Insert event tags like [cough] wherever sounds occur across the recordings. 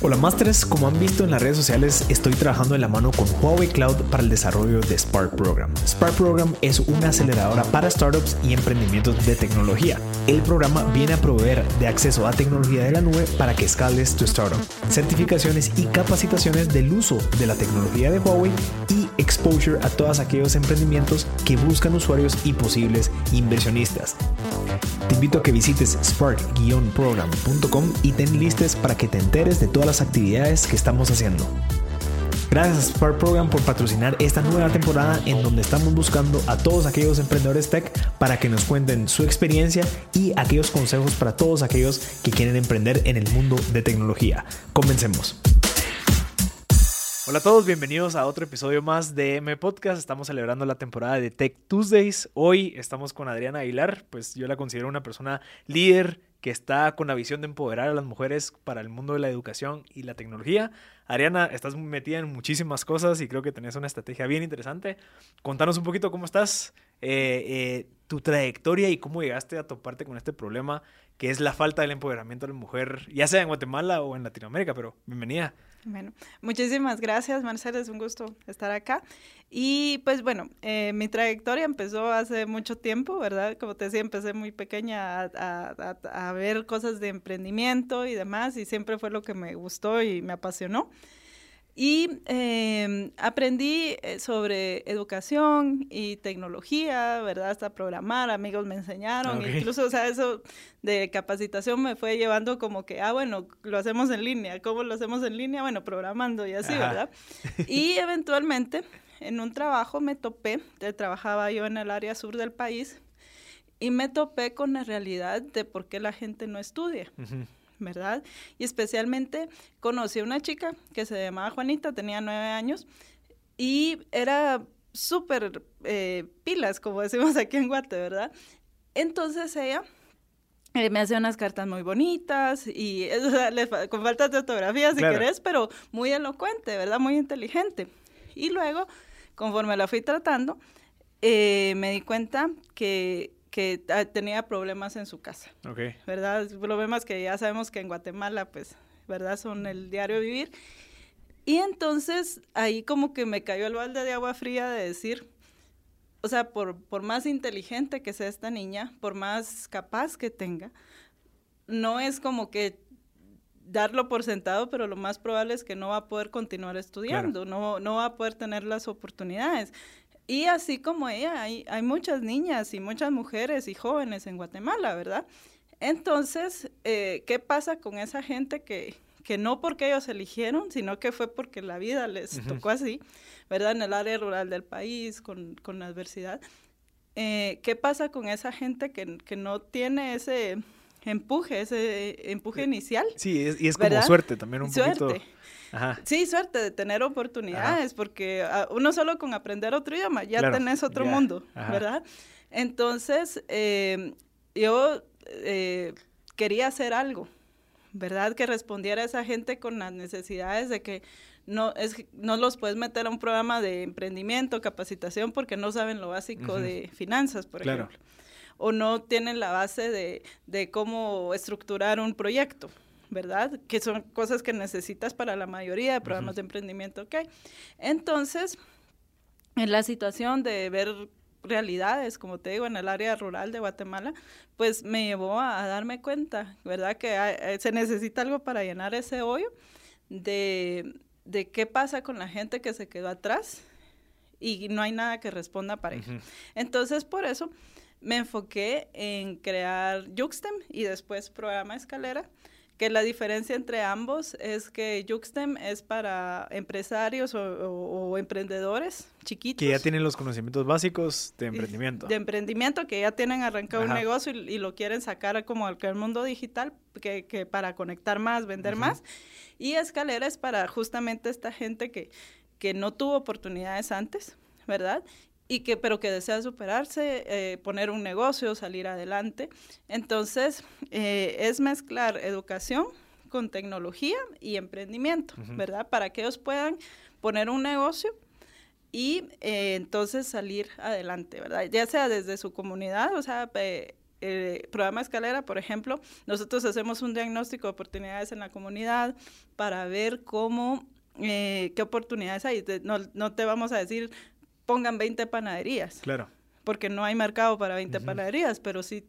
Hola Masters, como han visto en las redes sociales, estoy trabajando en la mano con Huawei Cloud para el desarrollo de Spark Program. Spark Program es una aceleradora para startups y emprendimientos de tecnología. El programa viene a proveer de acceso a tecnología de la nube para que escales tu startup, certificaciones y capacitaciones del uso de la tecnología de Huawei y exposure a todos aquellos emprendimientos que buscan usuarios y posibles inversionistas. Te invito a que visites spark-program.com y ten listes para que te enteres de todas las actividades que estamos haciendo. Gracias a Spark Program por patrocinar esta nueva temporada en donde estamos buscando a todos aquellos emprendedores tech para que nos cuenten su experiencia y aquellos consejos para todos aquellos que quieren emprender en el mundo de tecnología. Comencemos. Hola a todos, bienvenidos a otro episodio más de M Podcast. Estamos celebrando la temporada de Tech Tuesdays. Hoy estamos con Adriana Aguilar, pues yo la considero una persona líder que está con la visión de empoderar a las mujeres para el mundo de la educación y la tecnología. Adriana, estás metida en muchísimas cosas y creo que tenés una estrategia bien interesante. Contanos un poquito cómo estás, eh, eh, tu trayectoria y cómo llegaste a toparte con este problema que es la falta del empoderamiento de la mujer, ya sea en Guatemala o en Latinoamérica, pero bienvenida. Bueno, muchísimas gracias, Marcela, es un gusto estar acá. Y pues bueno, eh, mi trayectoria empezó hace mucho tiempo, ¿verdad? Como te decía, empecé muy pequeña a, a, ver cosas de emprendimiento y demás, y siempre fue lo que me gustó y me apasionó. Y em, aprendí eh, sobre educación y tecnología, ¿verdad? Hasta programar, amigos me enseñaron, incluso, o sea, eso de capacitación me fue llevando como que, ah, bueno, lo hacemos en línea, ¿cómo lo hacemos en línea? Bueno, programando y así, ¿verdad? [laughs] Y eventualmente en un trabajo me topé, trabajaba yo en el área sur del país, y me topé con la realidad de por qué la gente no estudia. ¿Verdad? Y especialmente conocí a una chica que se llamaba Juanita, tenía nueve años, y era súper eh, pilas, como decimos aquí en Guate, ¿verdad? Entonces ella eh, me hacía unas cartas muy bonitas y [laughs] con faltas de ortografía si querés, pero muy elocuente, ¿verdad? Muy inteligente. Y luego, conforme la fui tratando, eh, me di cuenta que que tenía problemas en su casa. Okay. ¿Verdad? Problemas que ya sabemos que en Guatemala, pues, ¿verdad? Son el diario vivir. Y entonces ahí como que me cayó el balde de agua fría de decir, o sea, por, por más inteligente que sea esta niña, por más capaz que tenga, no es como que darlo por sentado, pero lo más probable es que no va a poder continuar estudiando, no, no va a poder tener las oportunidades. Y así como ella, hay, hay muchas niñas y muchas mujeres y jóvenes en Guatemala, ¿verdad? Entonces, eh, ¿qué pasa con esa gente que, que no porque ellos eligieron, sino que fue porque la vida les tocó así, ¿verdad? En el área rural del país, con, con la adversidad. Eh, ¿Qué pasa con esa gente que, que, no tiene ese empuje, ese empuje eh, inicial? Sí, y es como suerte también un suerte. Sí, suerte de tener oportunidades, porque ah, uno solo con aprender otro idioma ya tenés otro mundo, ¿verdad? Entonces, em, yo eh, quería hacer algo, ¿verdad? Que respondiera a esa gente con las necesidades de que no, es, no los puedes meter a un programa de emprendimiento, capacitación, porque no saben lo básico de finanzas, por ejemplo. O no tienen la base de, de cómo estructurar un proyecto. ¿Verdad? Que son cosas que necesitas para la mayoría de programas de emprendimiento, ¿ok? Entonces, en la situación de ver realidades, como te digo, en el área rural de Guatemala, pues me llevó a, darme cuenta, ¿verdad? Que eh, se necesita algo para llenar ese hoyo de, de, qué pasa con la gente que se quedó atrás y no hay nada que responda para ello. Entonces, por eso me enfoqué en crear Juxtem y después programa Escalera, que la diferencia entre ambos es que Juxtem es para empresarios o, emprendedores chiquitos. Que ya tienen los conocimientos básicos de emprendimiento. De emprendimiento, que ya tienen arrancado un negocio y, lo quieren sacar como al mundo digital, que, que para conectar más, vender más. Y Escalera es para justamente esta gente que, que no tuvo oportunidades antes, ¿verdad? Y que pero que desea superarse, eh, poner un negocio, salir adelante. Entonces, eh, es mezclar educación con tecnología y emprendimiento, ¿verdad? Para que ellos puedan poner un negocio y eh, entonces salir adelante, ¿verdad? Ya sea desde su comunidad, o sea, eh, programa Escalera, por ejemplo, nosotros hacemos un diagnóstico de oportunidades en la comunidad para ver cómo, eh, qué oportunidades hay. No, no te vamos a decir, pongan 20 panaderías. Claro. Porque no hay mercado para 20 panaderías, pero sí,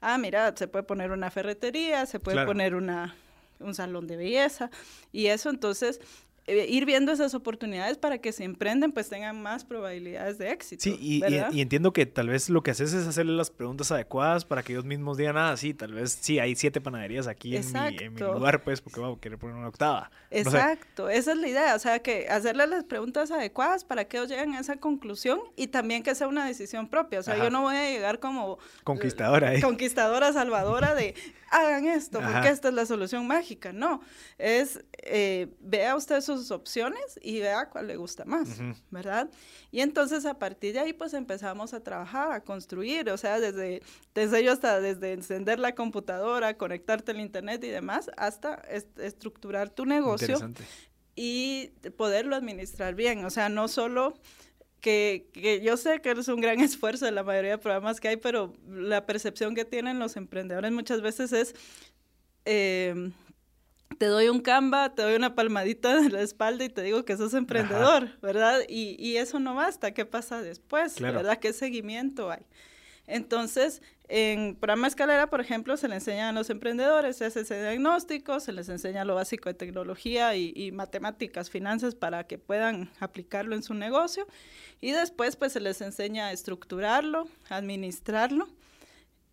ah, mira, se puede poner una ferretería, se puede poner una un salón de belleza y eso entonces eh, ir viendo esas oportunidades para que se emprenden, pues tengan más probabilidades de éxito. Sí, y, y, entiendo que tal vez lo que haces es hacerle las preguntas adecuadas para que ellos mismos digan, ah, sí, tal vez sí, hay siete panaderías aquí en mi, en mi, lugar, pues, porque vamos a querer poner una octava. Exacto, esa es la idea, o sea, que hacerle las preguntas adecuadas para que ellos lleguen a esa conclusión y también que sea una decisión propia, o sea, yo no voy a llegar como... Conquistadora. ¿eh? Conquistadora, salvadora de, hagan esto, porque esta es la solución mágica, no, es, eh, vea usted su opciones y vea cuál le gusta más, ¿verdad? Y entonces a partir de ahí pues empezamos a trabajar, a construir, o sea, desde, desde yo hasta desde encender la computadora, conectarte al internet y demás, hasta estructurar tu negocio y poderlo administrar bien, o sea, no solo... Que, que, yo sé que es un gran [laughs] esfuerzo de la mayoría de programas que hay, pero la percepción que tienen los emprendedores muchas veces es, eh, te doy un Canva, te doy una palmadita en la espalda y te digo que sos emprendedor, ¿verdad? Y, y, eso no basta, ¿qué pasa después? ¿Verdad? ¿Qué seguimiento hay? Entonces, en programa Escalera, por ejemplo, se le enseña a los emprendedores, se hace ese diagnóstico, se les enseña lo básico de tecnología y, y, matemáticas, finanzas para que puedan aplicarlo en su negocio. Y después, pues, se les enseña a estructurarlo, a administrarlo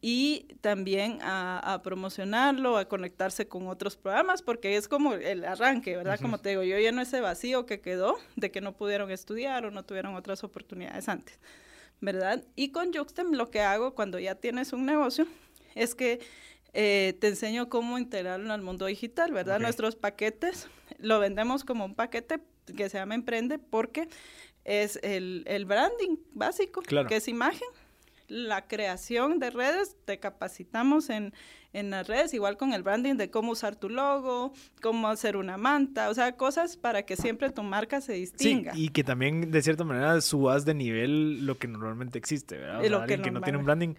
y también a, promocionarlo, a conectarse con otros programas, porque es como el arranque, ¿verdad? Como te digo, yo lleno ese vacío que quedó de que no pudieron estudiar o no tuvieron otras oportunidades antes, ¿verdad? Y con Juxtem lo que hago cuando ya tienes un negocio es que eh, te enseño cómo integrarlo al mundo digital, ¿verdad? Nuestros paquetes lo vendemos como un paquete que se llama Emprende porque es el, el branding básico, que es imagen, la creación de redes, te capacitamos en, en las redes, igual con el branding de cómo usar tu logo, cómo hacer una manta, o sea, cosas para que siempre tu marca se distinga. Sí, y que también de cierta manera subas de nivel lo que normalmente existe, ¿verdad? O alguien que, no tiene un branding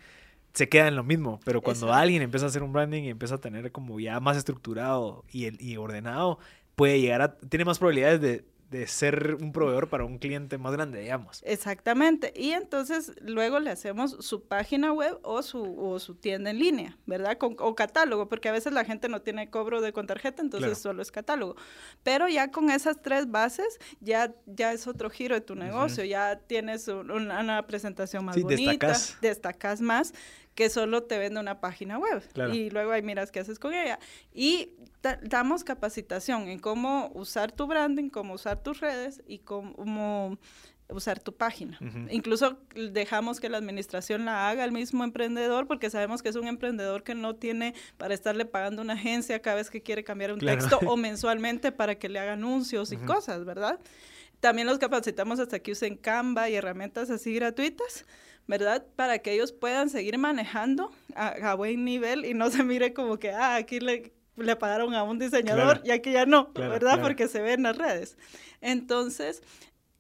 se queda en lo mismo, pero cuando alguien empieza a hacer un branding y empieza a tener como ya más estructurado y, el, y ordenado, puede llegar a, tiene más probabilidades de de ser un proveedor para un cliente más grande, digamos. Exactamente. Y entonces luego le hacemos su página web o su, o su tienda en línea, ¿verdad? Con, o catálogo, porque a veces la gente no tiene cobro de con tarjeta, entonces solo es catálogo. Pero ya con esas tres bases, ya, ya es otro giro de tu negocio, ya tienes una, presentación más bonita, destacas. destacas más que solo te vende una página web. Y luego ahí miras qué haces con ella. Y damos capacitación en cómo usar tu branding, cómo usar tus redes y cómo usar tu página. Incluso dejamos que la administración la haga el mismo emprendedor porque sabemos que es un emprendedor que no tiene para estarle pagando una agencia cada vez que quiere cambiar un texto [laughs] o mensualmente para que le haga anuncios y cosas, ¿verdad? También los capacitamos hasta que usen Canva y herramientas así gratuitas ¿verdad? Para que ellos puedan seguir manejando a, buen nivel y no [laughs] se mire como que, ah, aquí le, le pagaron a un diseñador y aquí ya no, ¿verdad? Porque se ve en las redes. Entonces,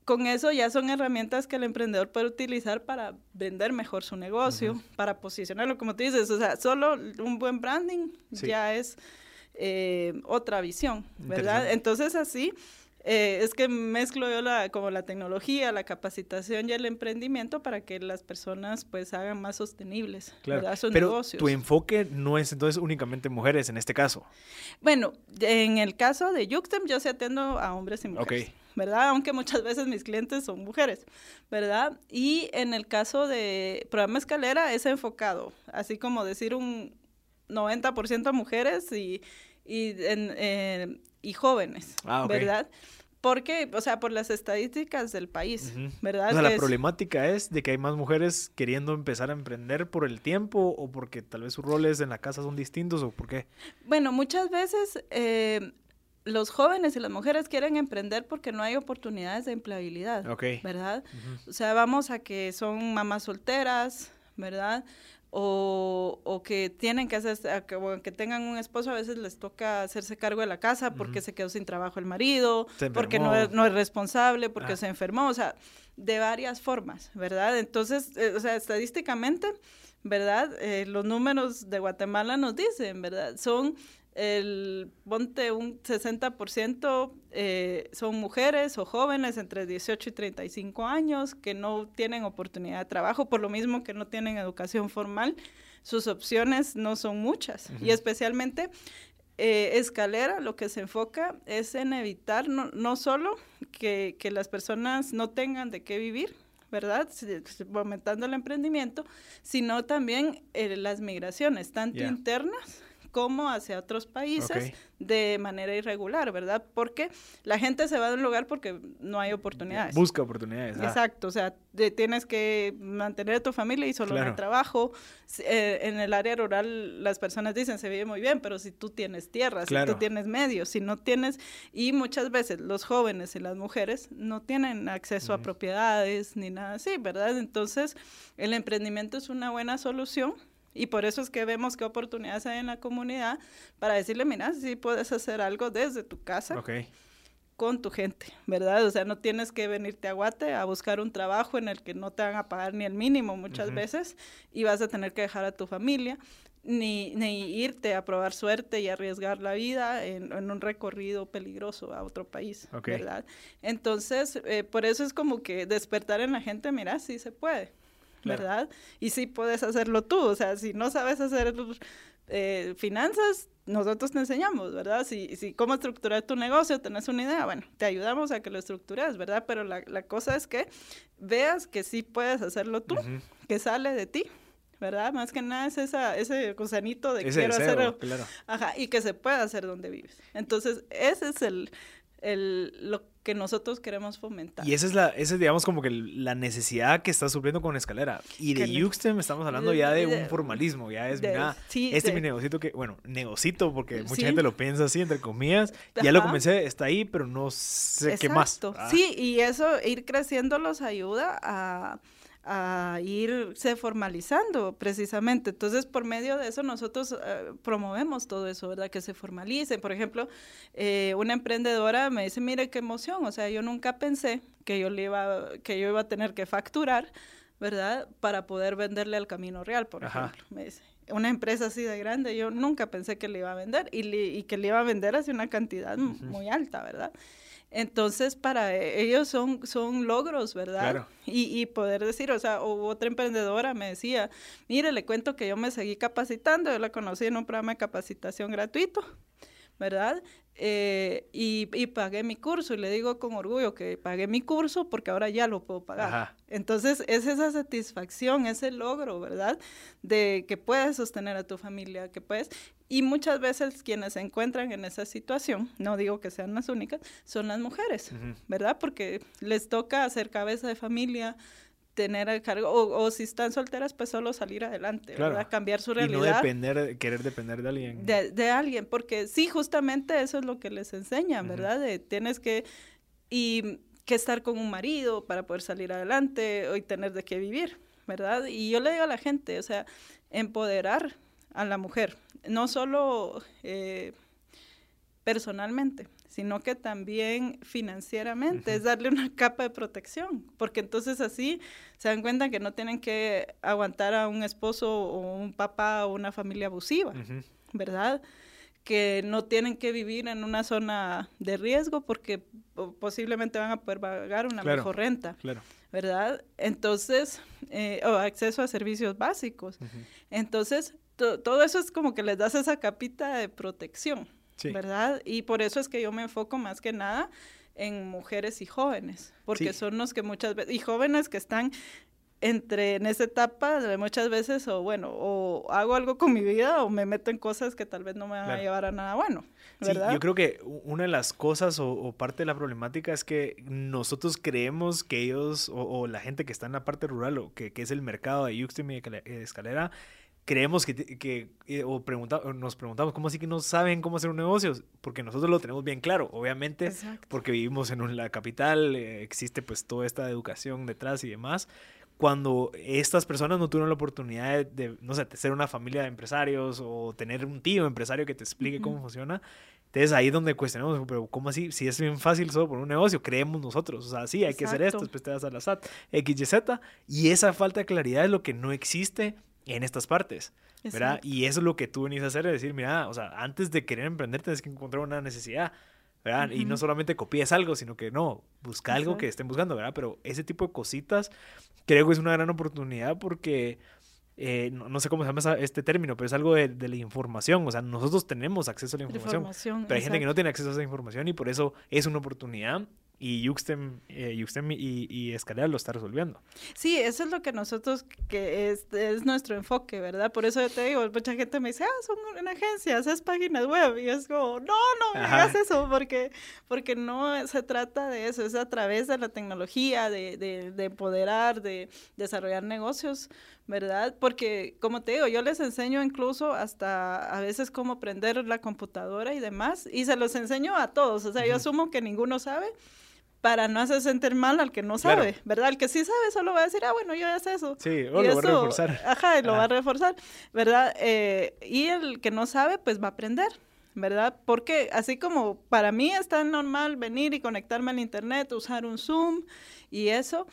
con eso ya son herramientas que el emprendedor puede utilizar para vender mejor su negocio, para posicionarlo, como tú dices, o sea, solo un buen branding ya es eh, otra visión, ¿verdad? Entonces así eh, es que mezclo yo la, como la tecnología, la capacitación y el emprendimiento para que las personas pues hagan más sostenibles claro. sus Pero tu enfoque no es entonces únicamente mujeres en este caso. Bueno, en el caso de Yuxtem yo se atiendo a hombres y mujeres. ¿verdad? Aunque muchas [laughs] veces mis clientes son mujeres, ¿verdad? Y en el caso de programa escalera es enfocado, así como decir un 90% mujeres y, y en, eh, y jóvenes, ah, ¿verdad? Porque, o sea, por las estadísticas del país, ¿verdad? O sea, la problemática es de que hay más mujeres queriendo empezar a emprender por el tiempo o porque tal vez sus roles en la casa son distintos o por qué. Bueno, muchas veces eh, los jóvenes y las mujeres quieren emprender porque no hay oportunidades de empleabilidad, ¿verdad? O sea, vamos a que son mamás solteras, ¿verdad? O, o, que tienen que hacer, que, que, tengan un esposo, a veces les toca hacerse cargo de la casa porque se quedó sin trabajo el marido, porque no es, no es, responsable, porque ah. se enfermó, o sea, de varias formas, ¿verdad? Entonces, eh, o sea, estadísticamente, ¿verdad? Eh, los números de Guatemala nos dicen, ¿verdad? Son el, ponte un 60% eh, son mujeres o jóvenes entre 18 y 35 años que no tienen oportunidad de trabajo, por lo mismo que no tienen educación formal, sus opciones no son muchas. Y especialmente eh, Escalera lo que se enfoca es en evitar no, no solo que, que, las personas no tengan de qué vivir, ¿verdad? Fomentando el emprendimiento, sino también eh, las migraciones, tanto internas como hacia otros países de manera irregular, ¿verdad? Porque la gente se va de un lugar porque no hay oportunidades. Busca oportunidades. Ah. Exacto, o sea, tienes que mantener a tu familia y solo el trabajo. Eh, en el área rural las personas dicen se vive muy bien, pero si tú tienes tierra, si tú tienes medios, si no tienes, y muchas veces los jóvenes y las mujeres no tienen acceso a propiedades ni nada así, ¿verdad? Entonces, el emprendimiento es una buena solución y por eso es que vemos qué oportunidades hay en la comunidad para decirle, mira, si puedes hacer algo desde tu casa con tu gente, ¿verdad? O sea, no tienes que venirte a Guate a buscar un trabajo en el que no te van a pagar ni el mínimo muchas veces y vas a tener que dejar a tu familia. Ni, ni irte a probar suerte y arriesgar la vida en, un recorrido peligroso a otro país, ¿verdad? Entonces, eh, por eso es como que despertar en la gente, mira, sí se puede, ¿verdad? Y sí puedes hacerlo tú, o sea, si no sabes hacer eh, finanzas, nosotros te enseñamos, ¿verdad? Si, si cómo estructurar tu negocio, tenés una idea, bueno, te ayudamos a que lo estructures, ¿verdad? Pero la, la cosa es que veas que sí puedes hacerlo tú, que sale de ti, ¿verdad? Más que nada es esa, ese gusanito de quiero hacerlo. Claro. Ajá, y que se puede hacer donde vives. Entonces, ese es el, el, lo que nosotros queremos fomentar. Y esa es, la, esa es digamos, como que la necesidad que está supliendo con Escalera. Y de Yuxtem estamos hablando ya de, un formalismo, ya es, mira, este es mi negocito que, bueno, negocito, porque mucha gente lo piensa así, entre comillas, ya lo comencé, está ahí, pero no sé qué más. Sí, y eso, ir creciendo los ayuda a a irse formalizando precisamente. Entonces, por medio de eso nosotros eh, promovemos todo eso, ¿verdad? Que se formalice. Por ejemplo, eh, una emprendedora me dice, mire qué emoción, o sea, yo nunca pensé que yo, le iba, que yo iba a tener que facturar, ¿verdad? Para poder venderle al Camino Real, por ejemplo. Me dice, una empresa así de grande, yo nunca pensé que le iba a vender y, que le iba a vender así una cantidad muy alta, ¿verdad? Entonces, para ellos son, son logros, ¿verdad? Y, y, poder decir, o sea, otra emprendedora me decía, mire, le cuento que yo me seguí capacitando, yo la conocí en un programa de capacitación gratuito, ¿verdad? Eh, y, y, pagué mi curso y le digo con orgullo que pagué mi curso porque ahora ya lo puedo pagar. Entonces es esa satisfacción, ese logro, ¿verdad? De que puedes sostener a tu familia, que puedes. Y muchas veces quienes se encuentran en esa situación, no digo que sean las únicas, son las mujeres, ¿verdad? Porque les toca hacer cabeza de familia, tener el cargo, o, si están solteras, pues solo salir adelante, ¿verdad? Cambiar su realidad. Y no depender, querer depender de alguien. De, alguien, porque sí, justamente eso es lo que les enseñan, ¿verdad? De, tienes que, y que estar con un marido para poder salir adelante y tener de qué vivir, ¿verdad? Y yo le digo a la gente, o sea, empoderar a la mujer, no solo eh, personalmente, sino que también financieramente, es darle una capa de protección, porque entonces así se dan cuenta que no tienen que aguantar a un esposo o un papá o una familia abusiva, ¿verdad? Que no tienen que vivir en una zona de riesgo porque posiblemente van a poder pagar una mejor renta. ¿verdad? Entonces, eh, o acceso a servicios básicos. Entonces, todo eso es como que les das esa capita de protección. ¿Verdad? Y por eso es que yo me enfoco más que nada en mujeres y jóvenes, porque son los que muchas veces, y jóvenes que están entre en esa etapa de muchas veces o bueno, o hago algo con mi vida o me meto en cosas que tal vez no me van a llevar a nada bueno. ¿verdad? Sí, yo creo que una de las cosas o, parte de la problemática es que nosotros creemos que ellos o, la gente que está en la parte rural o que, que es el mercado de Yuxtim y de Escalera creemos que, que eh, o, nos preguntamos cómo así que no saben cómo hacer un negocio, porque nosotros lo tenemos bien claro, obviamente, porque vivimos en la capital, eh, existe pues toda esta educación detrás y demás. Cuando estas personas no tuvieron la oportunidad de, no sé, de ser una familia de empresarios o tener un tío empresario que te explique cómo funciona, entonces ahí es donde cuestionamos, pero ¿cómo así? Si es bien fácil solo por un negocio, creemos nosotros. O sea, sí, hay que hacer esto, después te das a la SAT, X, Y, Z. Y esa falta de claridad es lo que no existe en estas partes. ¿verdad? Y eso es lo que tú venís a hacer, es decir, mira, o sea, antes de querer emprender tienes que encontrar una necesidad. ¿verdad? Y no solamente copies algo, sino que no, busca algo que estén buscando, ¿verdad? Pero ese tipo de cositas creo que es una gran oportunidad porque eh, no, sé cómo se llama este término, pero es algo de, la información. O sea, nosotros tenemos acceso a la información, pero hay gente que no tiene acceso a esa información y por eso es una oportunidad y Yuxtem, eh, y, y, Escalera lo está resolviendo. Sí, eso es lo que nosotros, que es, es, nuestro enfoque, ¿verdad? Por eso yo te digo, mucha gente me dice, ah, son una agencia, haces páginas web, y es como, no, no me hagas eso, porque, porque no se trata de eso, es a través de la tecnología, de, de, de empoderar, de desarrollar negocios, ¿verdad? Porque, como te digo, yo les enseño incluso hasta a veces cómo prender la computadora y demás, y se los enseño a todos, o sea, yo asumo que ninguno sabe, para no hacer sentir mal al que no sabe, ¿verdad? El que sí sabe solo va a decir, ah, bueno, yo ya sé eso. Sí, o lo va a reforzar. Ajá, y lo va a reforzar, ¿verdad? Eh, y el que no sabe, pues va a aprender, ¿verdad? Porque así como para mí es tan normal venir y conectarme al internet, usar un Zoom y eso,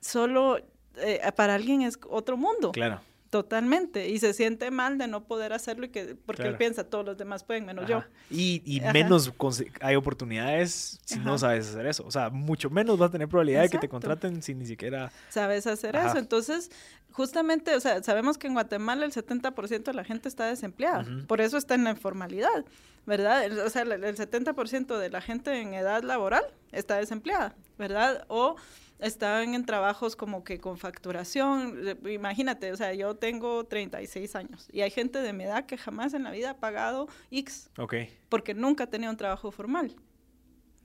solo eh, para alguien es otro mundo. Claro. Totalmente. Y se siente mal de no poder hacerlo y que, porque él piensa, todos los demás pueden, menos yo. Y, y menos hay oportunidades si no sabes hacer eso. O sea, mucho menos vas a tener probabilidad de que te contraten si ni siquiera... Sabes hacer eso. Entonces, justamente, o sea, sabemos que en Guatemala el 70% de la gente está desempleada. Por eso está en la informalidad, ¿verdad? O sea, el, el 70% de la gente en edad laboral está desempleada, ¿verdad? O estaban en trabajos como que con facturación. Imagínate, o sea, yo tengo 36 años y hay gente de mi edad que jamás en la vida ha pagado X. Ok. Porque nunca ha tenido un trabajo formal,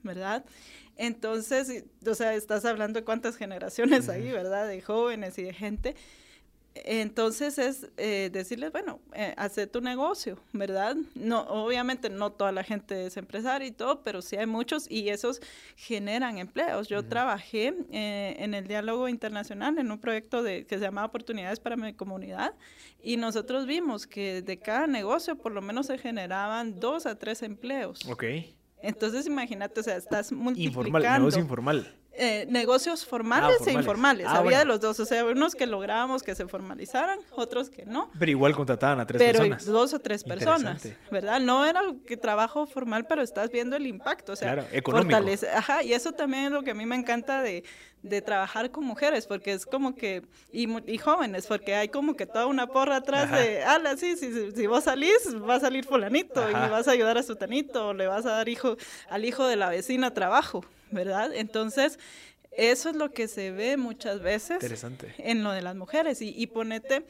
¿verdad? Entonces, o sea, estás hablando de cuántas generaciones hay, ¿verdad? De jóvenes y de gente entonces es eh, decirles, bueno, eh, hace tu negocio, ¿verdad? No, obviamente no toda la gente es empresaria y todo, pero sí hay muchos y esos generan empleos. Yo trabajé eh, en el diálogo internacional en un proyecto de, que se llama Oportunidades para mi comunidad y nosotros vimos que de cada negocio por lo menos se generaban dos a tres empleos. Ok. Entonces imagínate, o sea, estás multiplicando. Informal, negocio informal. Eh, negocios formales, ah, e informales. Ah, Había de los dos, o sea, unos que lográbamos que se formalizaran, otros que no. Pero igual contrataban a tres pero personas. dos o tres personas, ¿verdad? No era que trabajo formal, pero estás viendo el impacto, o sea, claro, económico. Ajá, y eso también es lo que a mí me encanta de, de trabajar con mujeres, porque es como que, y, y, jóvenes, porque hay como que toda una porra atrás de, ala, sí, sí, si vos salís, va a salir fulanito, y le vas a ayudar a su tanito, o le vas a dar hijo al hijo de la vecina trabajo. ¿Verdad? Entonces, eso es lo que se ve muchas veces en lo de las mujeres. Y, ponete,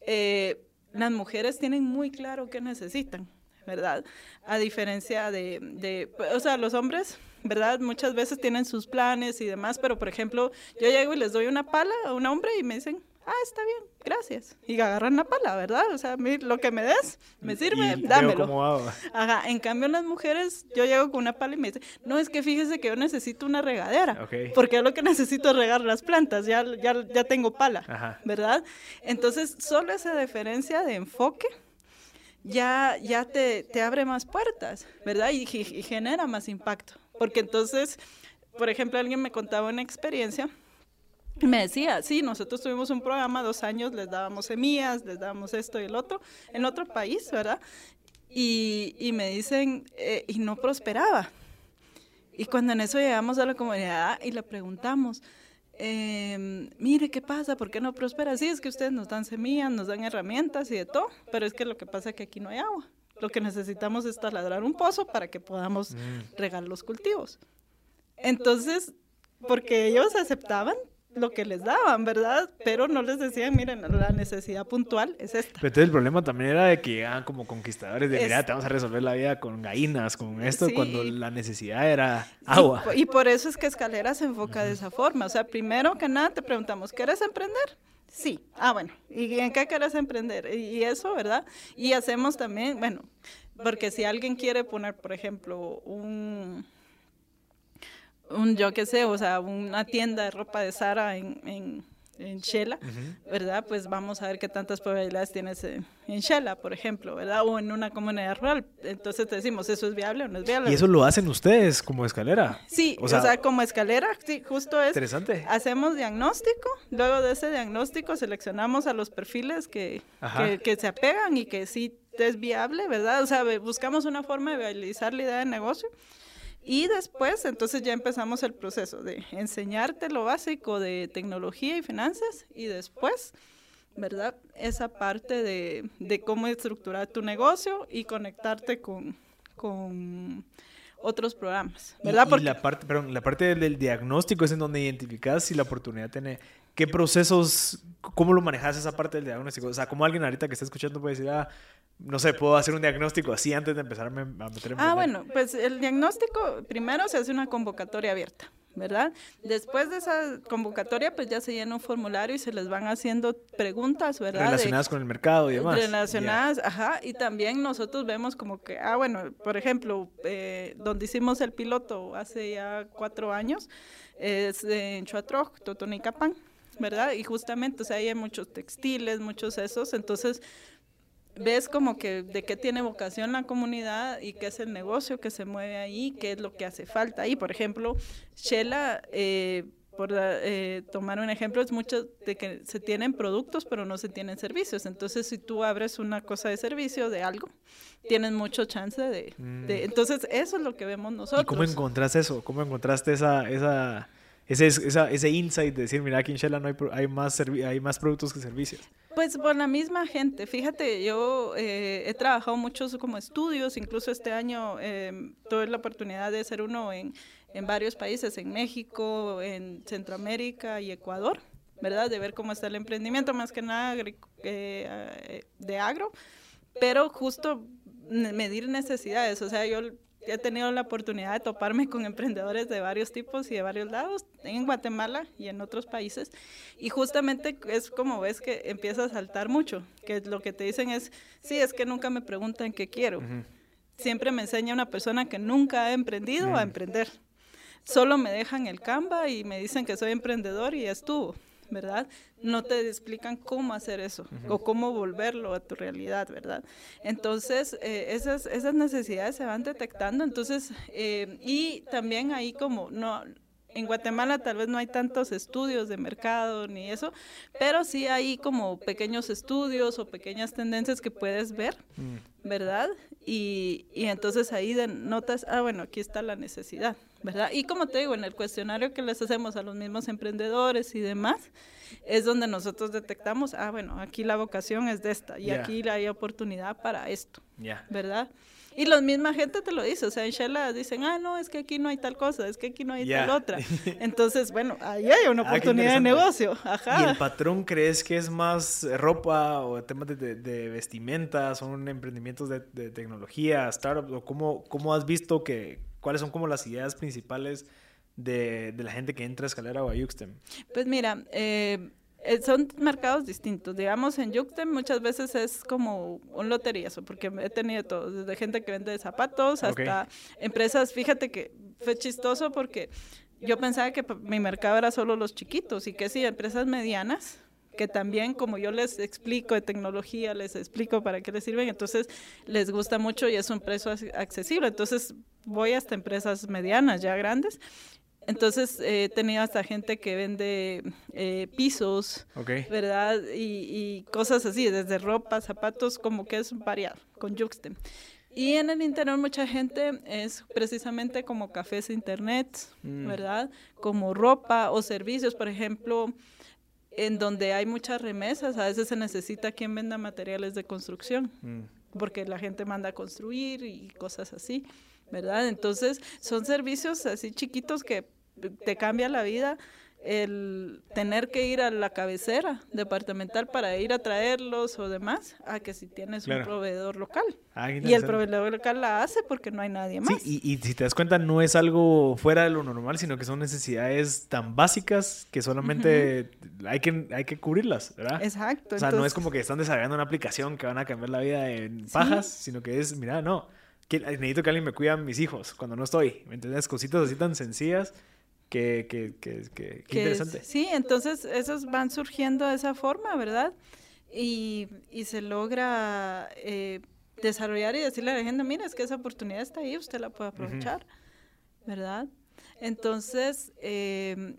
eh, las mujeres tienen muy claro qué necesitan, ¿verdad? A diferencia de, de, o sea, los hombres, ¿verdad? Muchas veces tienen sus planes y demás, pero por ejemplo, yo llego y les doy una pala a un hombre y me dicen, ah, está bien, gracias. Y agarran la pala, ¿verdad? O sea, a mí lo que me des, me sirve, dámelo. Ajá, en cambio las mujeres, yo llego con una pala y me dicen, no, es que fíjese que yo necesito una regadera, porque lo que necesito es regar las plantas, ya, ya, ya tengo pala, ¿verdad? Entonces, solo esa diferencia de enfoque ya, ya te, te abre más puertas, ¿verdad? y genera más impacto, porque entonces, por ejemplo, alguien me contaba una experiencia me decía, sí, nosotros tuvimos un programa, dos años, les dábamos semillas, les dábamos esto y el otro, en otro país, ¿verdad? Y, y me dicen, eh, y no prosperaba. Y cuando en eso llegamos a la comunidad y le preguntamos, em, mire, ¿qué pasa? ¿Por qué no prospera? Sí, es que ustedes nos dan semillas, nos dan herramientas y de todo, pero es que lo que pasa es que aquí no hay agua. Lo que necesitamos es taladrar un pozo para que podamos mm. regar los cultivos. Entonces, porque ellos aceptaban lo que les daban, ¿verdad? Pero no les decían, miren, la necesidad puntual es esta. Pero entonces el problema también era de que llegaban como conquistadores de, mira, te vamos a resolver la vida con gallinas, con esto, cuando la necesidad era agua. Y, por eso es que Escalera se enfoca de esa forma. O sea, primero que nada te preguntamos, ¿quieres emprender? Sí. Ah, bueno. ¿Y en qué quieres emprender? Y eso, ¿verdad? Y hacemos también, bueno, porque si alguien quiere poner, por ejemplo, un un yo qué sé, o sea, una tienda de ropa de Sara en, en Shela, ¿verdad? Pues vamos a ver qué tantas probabilidades tienes en, Shela, por ejemplo, ¿verdad? O en una comunidad rural. Entonces te decimos, ¿eso es viable o no es viable? ¿Y eso lo hacen ustedes como escalera? Sí, o sea, como escalera, sí, justo es. Interesante. Hacemos diagnóstico, luego de ese diagnóstico seleccionamos a los perfiles que, que, que se apegan y que sí es viable, ¿verdad? O sea, buscamos una forma de viabilizar la idea de negocio y después, entonces ya empezamos el proceso de enseñarte lo básico de tecnología y finanzas y después, ¿verdad? Esa parte de, de cómo estructurar tu negocio y conectarte con, con otros programas, ¿verdad? Y, la parte, perdón, la parte del diagnóstico es en donde identificas si la oportunidad tiene ¿Qué procesos, cómo lo manejas esa parte del diagnóstico? O sea, como alguien ahorita que está escuchando puede decir, ah, no sé, puedo hacer un diagnóstico así antes de empezar a meter en Ah, bueno, pues el diagnóstico primero se hace una convocatoria abierta. ¿verdad? Después de esa convocatoria, pues ya se llena un formulario y se les van haciendo preguntas, ¿verdad? Relacionadas con el mercado y demás. Relacionadas, ajá, y también nosotros vemos como que, ah, bueno, por ejemplo, eh, donde hicimos el piloto hace ya cuatro años, es en Chuatroj, Totonicapán, ¿verdad? Y justamente, o sea, hay muchos textiles, muchos esos, entonces ves como que de qué tiene vocación la comunidad y qué es el negocio que se mueve ahí, qué es lo que hace falta ahí. Por ejemplo, Shela, eh, por eh, tomar un ejemplo, es mucho de que se tienen productos pero no se tienen servicios. Entonces, si tú abres una cosa de servicio de algo, tienes mucho chance de, mm. Entonces, eso es lo que vemos nosotros. ¿Y cómo encontraste eso? ¿Cómo encontraste esa... esa ese, esa, ese insight de decir, mira, aquí en Shella no hay, hay, más hay más productos que servicios? Pues por la misma gente. Fíjate, yo eh, he trabajado muchos como estudios, incluso este año eh, tuve la oportunidad de hacer uno en, en varios países, en México, en Centroamérica y Ecuador, ¿verdad? De ver cómo está el emprendimiento, más que nada eh, de agro, pero justo medir necesidades. O sea, yo he tenido la oportunidad de toparme con emprendedores de varios tipos y de varios lados, en Guatemala y en otros países. Y justamente es como ves que empieza a saltar mucho, que lo que te dicen es, sí, es que nunca me preguntan qué quiero. Siempre me enseña una persona que nunca ha emprendido a emprender. Solo me dejan el Canva y me dicen que soy emprendedor y estuvo. ¿verdad? No te explican cómo hacer eso o cómo volverlo a tu realidad, ¿verdad? Entonces, eh, esas, esas necesidades se van detectando, entonces, eh, y también ahí como, no, en Guatemala tal vez no hay tantos estudios de mercado ni eso, pero sí hay como pequeños estudios o pequeñas tendencias que puedes ver, mm. ¿verdad? Y, y entonces ahí notas, ah, bueno, aquí está la necesidad, ¿verdad? Y como te digo, en el cuestionario que les hacemos a los mismos emprendedores y demás, es donde nosotros detectamos, ah, bueno, aquí la vocación es de esta y aquí hay oportunidad para esto, ¿verdad? Y la misma gente te lo dice, o sea, en Shella dicen, ah, no, es que aquí no hay tal cosa, es que aquí no hay tal otra. [laughs] Entonces, bueno, ahí hay una ah, oportunidad de negocio. Ajá. ¿Y el patrón crees que es más ropa o temas de, de, vestimenta, son emprendimientos de, de, tecnología, startups, o cómo, cómo has visto que, cuáles son como las ideas principales de, de la gente que entra a Escalera o a Yuxtem? Pues mira, eh, eh, son mercados distintos. Digamos, en Yuctem muchas veces es como un loteriazo, porque he tenido todo, desde gente que vende zapatos hasta empresas. Fíjate que fue chistoso porque yo pensaba que mi mercado era solo los chiquitos y que sí, empresas medianas que también como yo les explico de tecnología, les explico para qué les sirven, entonces les gusta mucho y es un precio accesible. Entonces voy hasta empresas medianas, ya grandes, entonces he tenido hasta gente que vende eh, pisos, ¿verdad? Y, cosas así, desde ropa, zapatos, como que es variado, con Juxtem. Y en el interior mucha gente es precisamente como cafés internet, mm. ¿verdad? Como ropa o servicios, por ejemplo, en donde hay muchas remesas, a veces se necesita quien venda materiales de construcción, mm. porque la gente manda a construir y cosas así. ¿verdad? Entonces, son servicios así chiquitos que te cambia la vida el tener que ir a la cabecera departamental para ir a traerlos o demás, a que si tienes un proveedor local. Ah, y el proveedor local la hace porque no hay nadie más. Sí, y, si te das cuenta, no es algo fuera de lo normal, sino que son necesidades tan básicas que solamente hay, que, hay que cubrirlas, ¿verdad? Exacto. O sea, no es como que están desarrollando una aplicación que van a cambiar la vida en pajas, sino que es, mira, no, necesito que alguien me cuide a mis hijos cuando no estoy, ¿me entiendes? Cositas así tan sencillas Qué, qué, qué, qué, interesante. Sí, entonces esos van surgiendo de esa forma, ¿verdad? Y, y se logra eh, desarrollar y decirle a la gente, mira, es que esa oportunidad está ahí, usted la puede aprovechar, ¿verdad? Entonces, eh,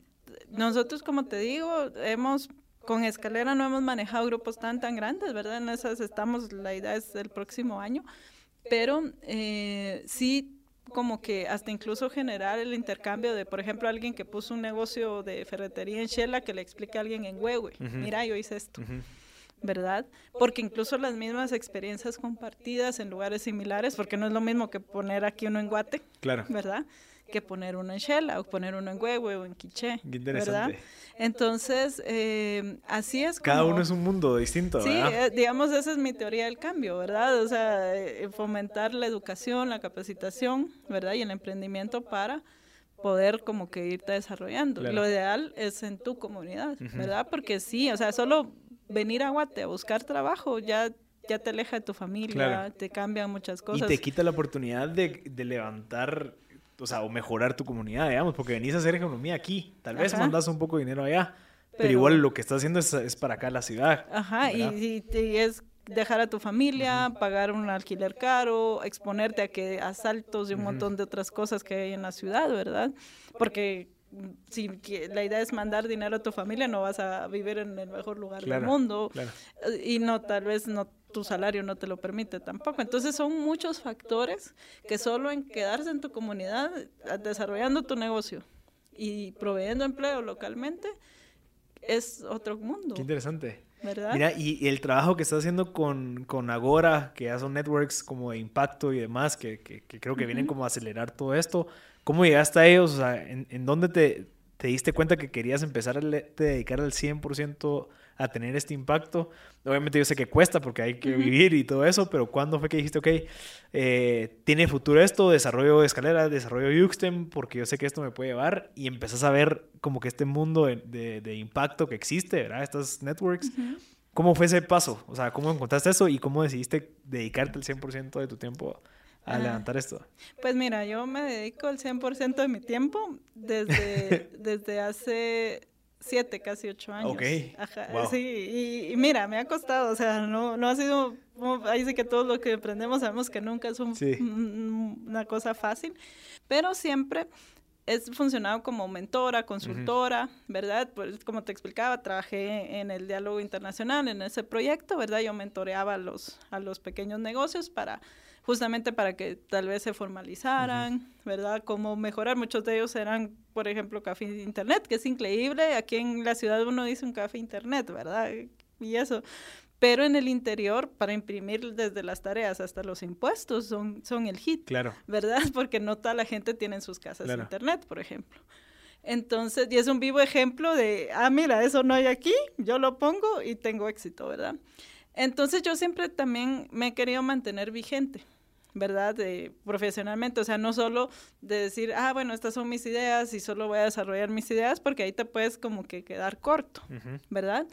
nosotros, como te digo, hemos con Escalera no hemos manejado grupos tan tan grandes, ¿verdad? En esas estamos, la idea es el próximo año, pero eh, sí como que hasta incluso generar el intercambio de, por ejemplo, alguien que puso un negocio de ferretería en Shela que le explique a alguien en Huehue, mira, yo hice esto. ¿verdad? Porque incluso las mismas experiencias compartidas en lugares similares, porque no es lo mismo que poner aquí uno en Guate, claro. ¿verdad? Que poner uno en Shela o poner uno en Huehue o en Quiché, ¿verdad? Entonces, eh, así es como... Cada uno es un mundo distinto, Sí, eh, digamos, esa es mi teoría del cambio, ¿verdad? O sea, eh, fomentar la educación, la capacitación, ¿verdad? Y el emprendimiento para poder como que irte desarrollando. Lo ideal es en tu comunidad, ¿verdad? Porque sí, o sea, solo venir a Guate a buscar trabajo ya ya te aleja de tu familia, te cambian muchas cosas. Y te quita la oportunidad de, de, levantar, o sea, o mejorar tu comunidad, digamos, porque venís a hacer economía aquí. Tal vez mandas un poco de dinero allá, pero, igual lo que estás haciendo es, es, para acá la ciudad. Ajá, y, y, es dejar a tu familia, pagar un alquiler caro, exponerte a que asaltos y un montón de otras cosas que hay en la ciudad, ¿verdad? Porque si la idea es mandar dinero a tu familia, no vas a vivir en el mejor lugar del mundo. Y no, tal vez no tu salario no te lo permite tampoco. Entonces son muchos factores que solo en quedarse en tu comunidad, desarrollando tu negocio y proveyendo empleo localmente, es otro mundo. Qué interesante. ¿verdad? Mira, y, el trabajo que estás haciendo con, con, Agora, que ya son networks como de impacto y demás, que, que, creo que vienen como a acelerar todo esto, ¿Cómo llegaste a ellos? O sea, ¿en, dónde te, te, diste cuenta que querías empezar a dedicar al 100% a tener este impacto? Obviamente yo sé que cuesta porque hay que vivir y todo eso, pero ¿cuándo fue que dijiste, ok, eh, tiene futuro esto, desarrollo de escalera, desarrollo Yuxtem, porque yo sé que esto me puede llevar y empezás a ver como que este mundo de, de, impacto que existe, ¿verdad? Estas networks. ¿Cómo fue ese paso? O sea, ¿cómo encontraste eso y cómo decidiste dedicarte el 100% de tu tiempo a levantar esto? Pues mira, yo me dedico el 100% de mi tiempo desde, [laughs] desde hace siete, casi ocho años. Ok. Ajá, Sí, y, mira, me ha costado, o sea, no, no ha sido, ahí sí que todos los que emprendemos sabemos que nunca es una cosa fácil, pero siempre he funcionado como mentora, consultora, ¿verdad? Pues como te explicaba, trabajé en el diálogo internacional, en ese proyecto, ¿verdad? Yo mentoreaba a los, a los pequeños negocios para justamente para que tal vez se formalizaran, ¿verdad? Cómo mejorar. Muchos de ellos eran, por ejemplo, café internet, que es increíble. Aquí en la ciudad uno dice un café internet, ¿verdad? Y eso. Pero en el interior, para imprimir desde las tareas hasta los impuestos, son, son el hit. Claro. ¿Verdad? [laughs] Porque no toda la gente tiene en sus casas internet, por ejemplo. Entonces, y es un vivo ejemplo de, ah, mira, eso no hay aquí, yo lo pongo y tengo éxito, ¿verdad? Entonces yo siempre también me he querido mantener vigente. ¿Verdad? Profesionalmente, o sea, no solo de decir, ah, bueno, estas son mis ideas y solo voy a desarrollar mis ideas, porque ahí te puedes como que quedar corto, ¿verdad?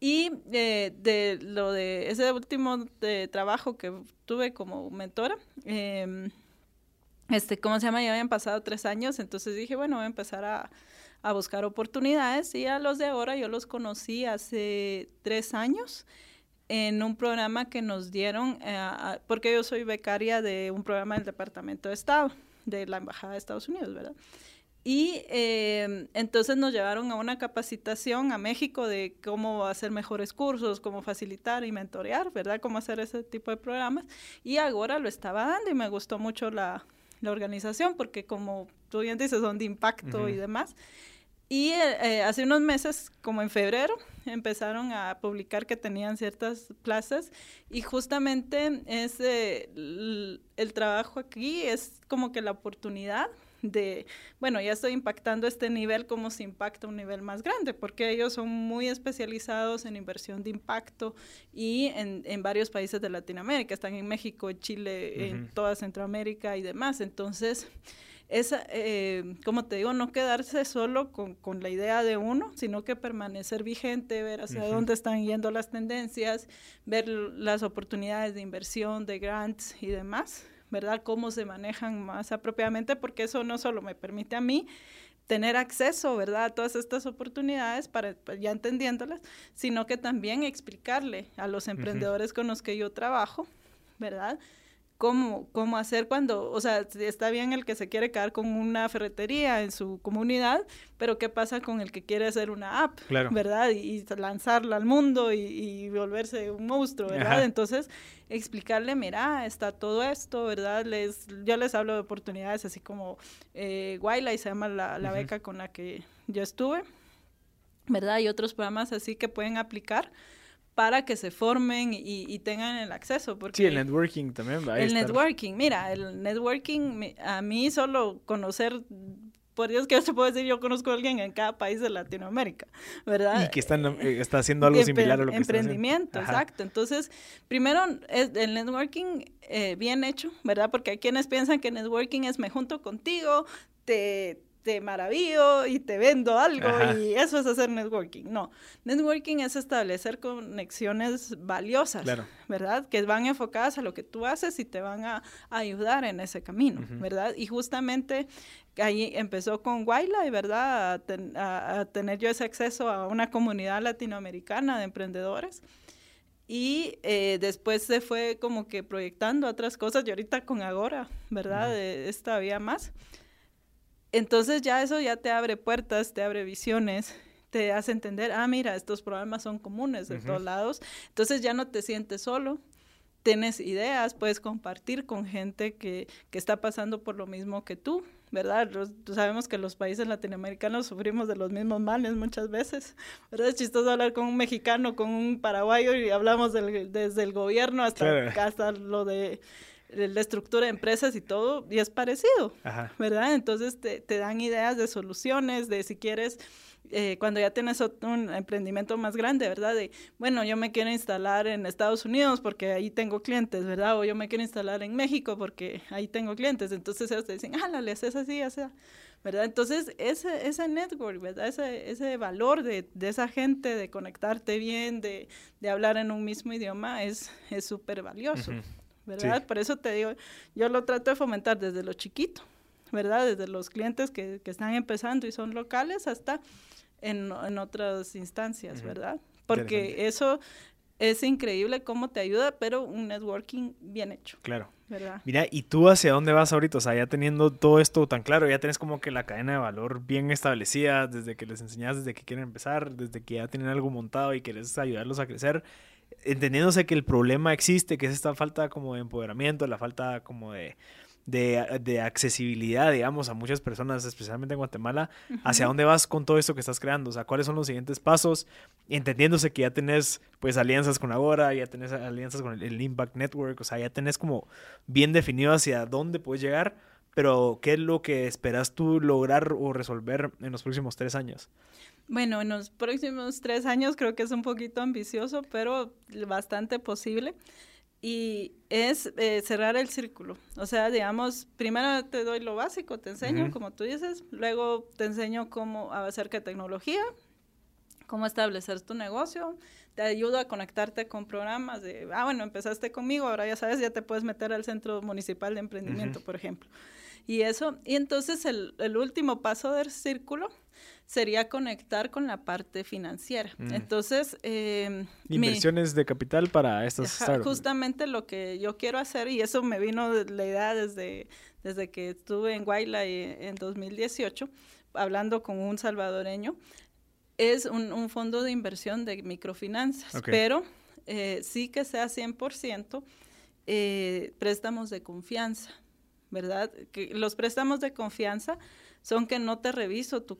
Y eh, de lo de ese último de trabajo que tuve como mentora, eh, este, ¿cómo se llama? Ya habían pasado tres años, entonces dije, bueno, voy a empezar a, a buscar oportunidades y a los de ahora yo los conocí hace tres años en un programa que nos dieron, eh, porque yo soy becaria de un programa del Departamento de Estado, de la Embajada de Estados Unidos, ¿verdad? Y eh, entonces nos llevaron a una capacitación a México de cómo hacer mejores cursos, cómo facilitar y mentorear, ¿verdad? Cómo hacer ese tipo de programas. Y ahora lo estaba dando y me gustó mucho la, la organización porque como tú bien dices, son de impacto y demás. Y eh, hace unos meses, como en febrero, empezaron a publicar que tenían ciertas plazas y justamente ese, el, trabajo aquí es como que la oportunidad de, bueno, ya estoy impactando este nivel como se impacta un nivel más grande, porque ellos son muy especializados en inversión de impacto y en, en varios países de Latinoamérica, están en México, Chile, en toda Centroamérica y demás. Entonces, esa, eh, como te digo, no quedarse solo con, con, la idea de uno, sino que permanecer vigente, ver hacia dónde están yendo las tendencias, ver las oportunidades de inversión, de grants y demás, ¿verdad? Cómo se manejan más apropiadamente, porque eso no solo me permite a mí tener acceso, ¿verdad?, a todas estas oportunidades para, pues, ya entendiéndolas, sino que también explicarle a los emprendedores con los que yo trabajo, ¿verdad?, cómo, cómo hacer cuando, o sea, está bien el que se quiere quedar con una ferretería en su comunidad, pero ¿qué pasa con el que quiere hacer una app, verdad? Y, lanzarla al mundo y, volverse un monstruo, ¿verdad? Entonces, explicarle, mira, está todo esto, ¿verdad? Les, yo les hablo de oportunidades así como eh, y se llama la, la beca con la que yo estuve, ¿verdad? Y otros programas así que pueden aplicar para que se formen y, tengan el acceso. Porque sí, el networking también va a El networking, mira, el networking, a mí solo conocer, por Dios que yo te puedo decir, yo conozco a alguien en cada país de Latinoamérica, ¿verdad? Y que están, eh, está haciendo algo similar a lo que Emprendimiento, exacto. Entonces, primero, es el networking eh, bien hecho, ¿verdad? Porque hay quienes piensan que networking es me junto contigo, te te maravillo y te vendo algo y eso es hacer networking. No, networking es establecer conexiones valiosas, ¿verdad? Que van enfocadas a lo que tú haces y te van a, ayudar en ese camino, ¿verdad? Y justamente ahí empezó con Waila, ¿verdad? A, tener yo ese acceso a una comunidad latinoamericana de emprendedores. Y eh, después se fue como que proyectando otras cosas y ahorita con Agora, ¿verdad? Uh esta vía más. Entonces ya eso ya te abre puertas, te abre visiones, te hace entender, ah, mira, estos problemas son comunes de todos lados. Entonces ya no te sientes solo, tienes ideas, puedes compartir con gente que, que está pasando por lo mismo que tú, ¿verdad? sabemos que los países latinoamericanos sufrimos de los mismos males muchas veces, ¿verdad? Es chistoso hablar con un mexicano, con un paraguayo y hablamos desde el gobierno hasta, hasta lo de la estructura de empresas y todo, y es parecido, ¿verdad? Entonces te, te, dan ideas de soluciones, de si quieres, eh, cuando ya tienes un emprendimiento más grande, ¿verdad? De, bueno, yo me quiero instalar en Estados Unidos porque ahí tengo clientes, ¿verdad? O yo me quiero instalar en México porque ahí tengo clientes. Entonces ellos te dicen, ah, la es así, o sea, ¿verdad? Entonces ese, ese network, ¿verdad? Ese, ese valor de, de esa gente, de conectarte bien, de, de hablar en un mismo idioma, es súper valioso. ¿Verdad? Por eso te digo, yo lo trato de fomentar desde lo chiquito, ¿verdad? Desde los clientes que, que están empezando y son locales hasta en, en otras instancias, ¿verdad? Porque eso es increíble cómo te ayuda, pero un networking bien hecho. Claro. ¿verdad? Mira, ¿y tú hacia dónde vas ahorita? O sea, ya teniendo todo esto tan claro, ya tienes como que la cadena de valor bien establecida, desde que les enseñas, desde que quieren empezar, desde que ya tienen algo montado y quieres ayudarlos a crecer entendiéndose que el problema existe, que es esta falta como de empoderamiento, la falta como de, de, accesibilidad, digamos, a muchas personas, especialmente en Guatemala, ¿hacia dónde vas con todo esto que estás creando? O sea, ¿cuáles son los siguientes pasos? Entendiéndose que ya tenés, pues, alianzas con Agora, ya tenés alianzas con el, Impact Network, o sea, ya tenés como bien definido hacia dónde puedes llegar, pero ¿qué es lo que esperas tú lograr o resolver en los próximos tres años? Bueno, en los próximos tres años creo que es un poquito ambicioso, pero bastante posible. Y es eh, cerrar el círculo. O sea, digamos, primero te doy lo básico, te enseño, como tú dices, luego te enseño cómo acerca de tecnología, cómo establecer tu negocio, te ayudo a conectarte con programas de, ah, bueno, empezaste conmigo, ahora ya sabes, ya te puedes meter al Centro Municipal de Emprendimiento, por ejemplo. Y eso, y entonces el, el último paso del círculo sería conectar con la parte financiera. Mm. Entonces... Eh, Inversiones de capital para estas startups. Justamente lo que yo quiero hacer, y eso me vino de la idea desde, desde que estuve en Guayla en 2018, hablando con un salvadoreño, es un, fondo de inversión de microfinanzas, pero eh, sí que sea 100% eh, préstamos de confianza, ¿verdad? Que los préstamos de confianza son que no te reviso tu,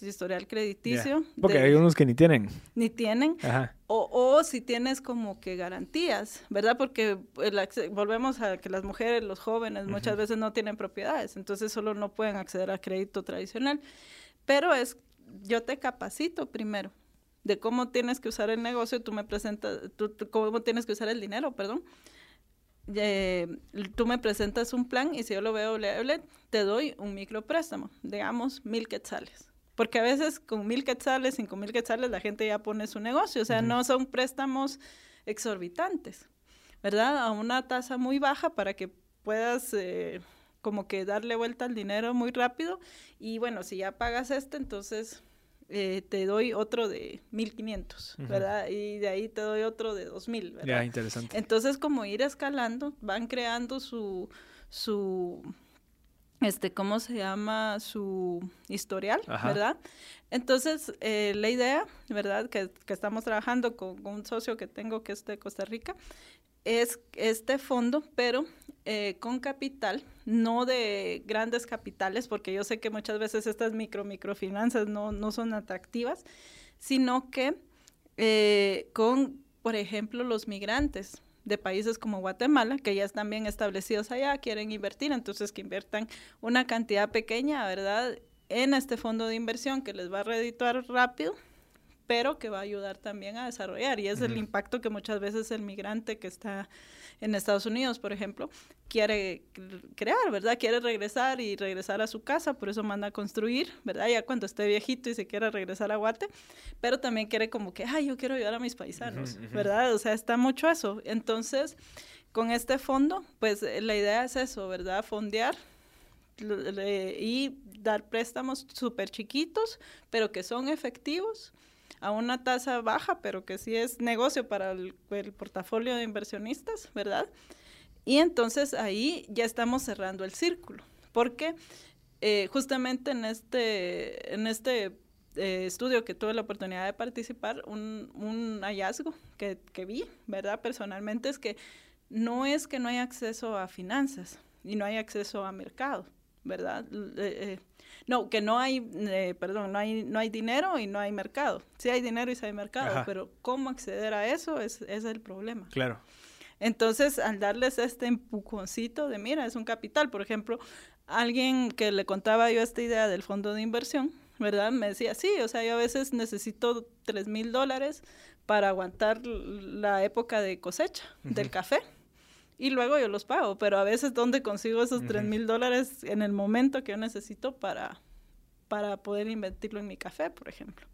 historial crediticio. Porque hay unos que ni tienen. Ni tienen. O, o, si tienes como que garantías, ¿verdad? Porque volvemos a que las mujeres, los jóvenes, muchas veces no tienen propiedades, entonces solo no pueden acceder a crédito tradicional. Pero es, yo te capacito primero de cómo tienes que usar el negocio, tú me presentas, tú, cómo tienes que usar el dinero, perdón eh, tú me presentas un plan y si yo lo veo te doy un micropréstamo, digamos mil quetzales. Porque a veces con mil quetzales, cinco mil quetzales, la gente ya pone su negocio. O sea, no son préstamos exorbitantes, ¿verdad? A una tasa muy baja para que puedas eh, como que darle vuelta al dinero muy rápido y bueno, si ya pagas este, entonces eh, te doy otro de 1500, ¿verdad? Y de ahí te doy otro de 2000, ¿verdad? Ya, interesante. Entonces, como ir escalando, van creando su, su, este, ¿cómo se llama? Su historial, ¿verdad? Entonces, eh, la idea, ¿verdad? Que, que estamos trabajando con, con, un socio que tengo que es de Costa Rica, es este fondo, pero eh, con capital, no de grandes capitales, porque yo sé que muchas veces estas micro, microfinanzas no, no son atractivas, sino que eh, con, por ejemplo, los migrantes de países como Guatemala, que ya están bien establecidos allá, quieren invertir, entonces que inviertan una cantidad pequeña, ¿verdad? En este fondo de inversión que les va a redituar rápido pero que va a ayudar también a desarrollar. Y es el impacto que muchas veces el migrante que está en Estados Unidos, por ejemplo, quiere crear, ¿verdad? Quiere regresar y regresar a su casa, por eso manda a construir, ¿verdad? Ya cuando esté viejito y se quiere regresar a Guate, pero también quiere como que, ay, yo quiero ayudar a mis paisanos, ¿verdad? O sea, está mucho eso. Entonces, con este fondo, pues la idea es eso, ¿verdad? Fondear y dar préstamos súper chiquitos, pero que son efectivos a una tasa baja, pero que sí es negocio para el, portafolio de inversionistas, ¿verdad? Y entonces ahí ya estamos cerrando el círculo, porque eh, justamente en este, en este eh, estudio que tuve la oportunidad de participar, un, hallazgo que, que, vi, ¿verdad? Personalmente es que no es que no hay acceso a finanzas y no hay acceso a mercado, ¿verdad? Eh, no, que no hay, eh, perdón, no hay, no hay dinero y no hay mercado. Sí hay dinero y sí hay mercado, pero cómo acceder a eso es, es el problema. Claro. Entonces, al darles este empujoncito de, mira, es un capital, por ejemplo, alguien que le contaba yo esta idea del fondo de inversión, ¿verdad? Me decía, sí, o sea, yo a veces necesito tres mil dólares para aguantar la época de cosecha del café y luego yo los pago, pero a veces ¿dónde consigo esos tres mil dólares en el momento que yo necesito para, para poder invertirlo en mi café, por ejemplo?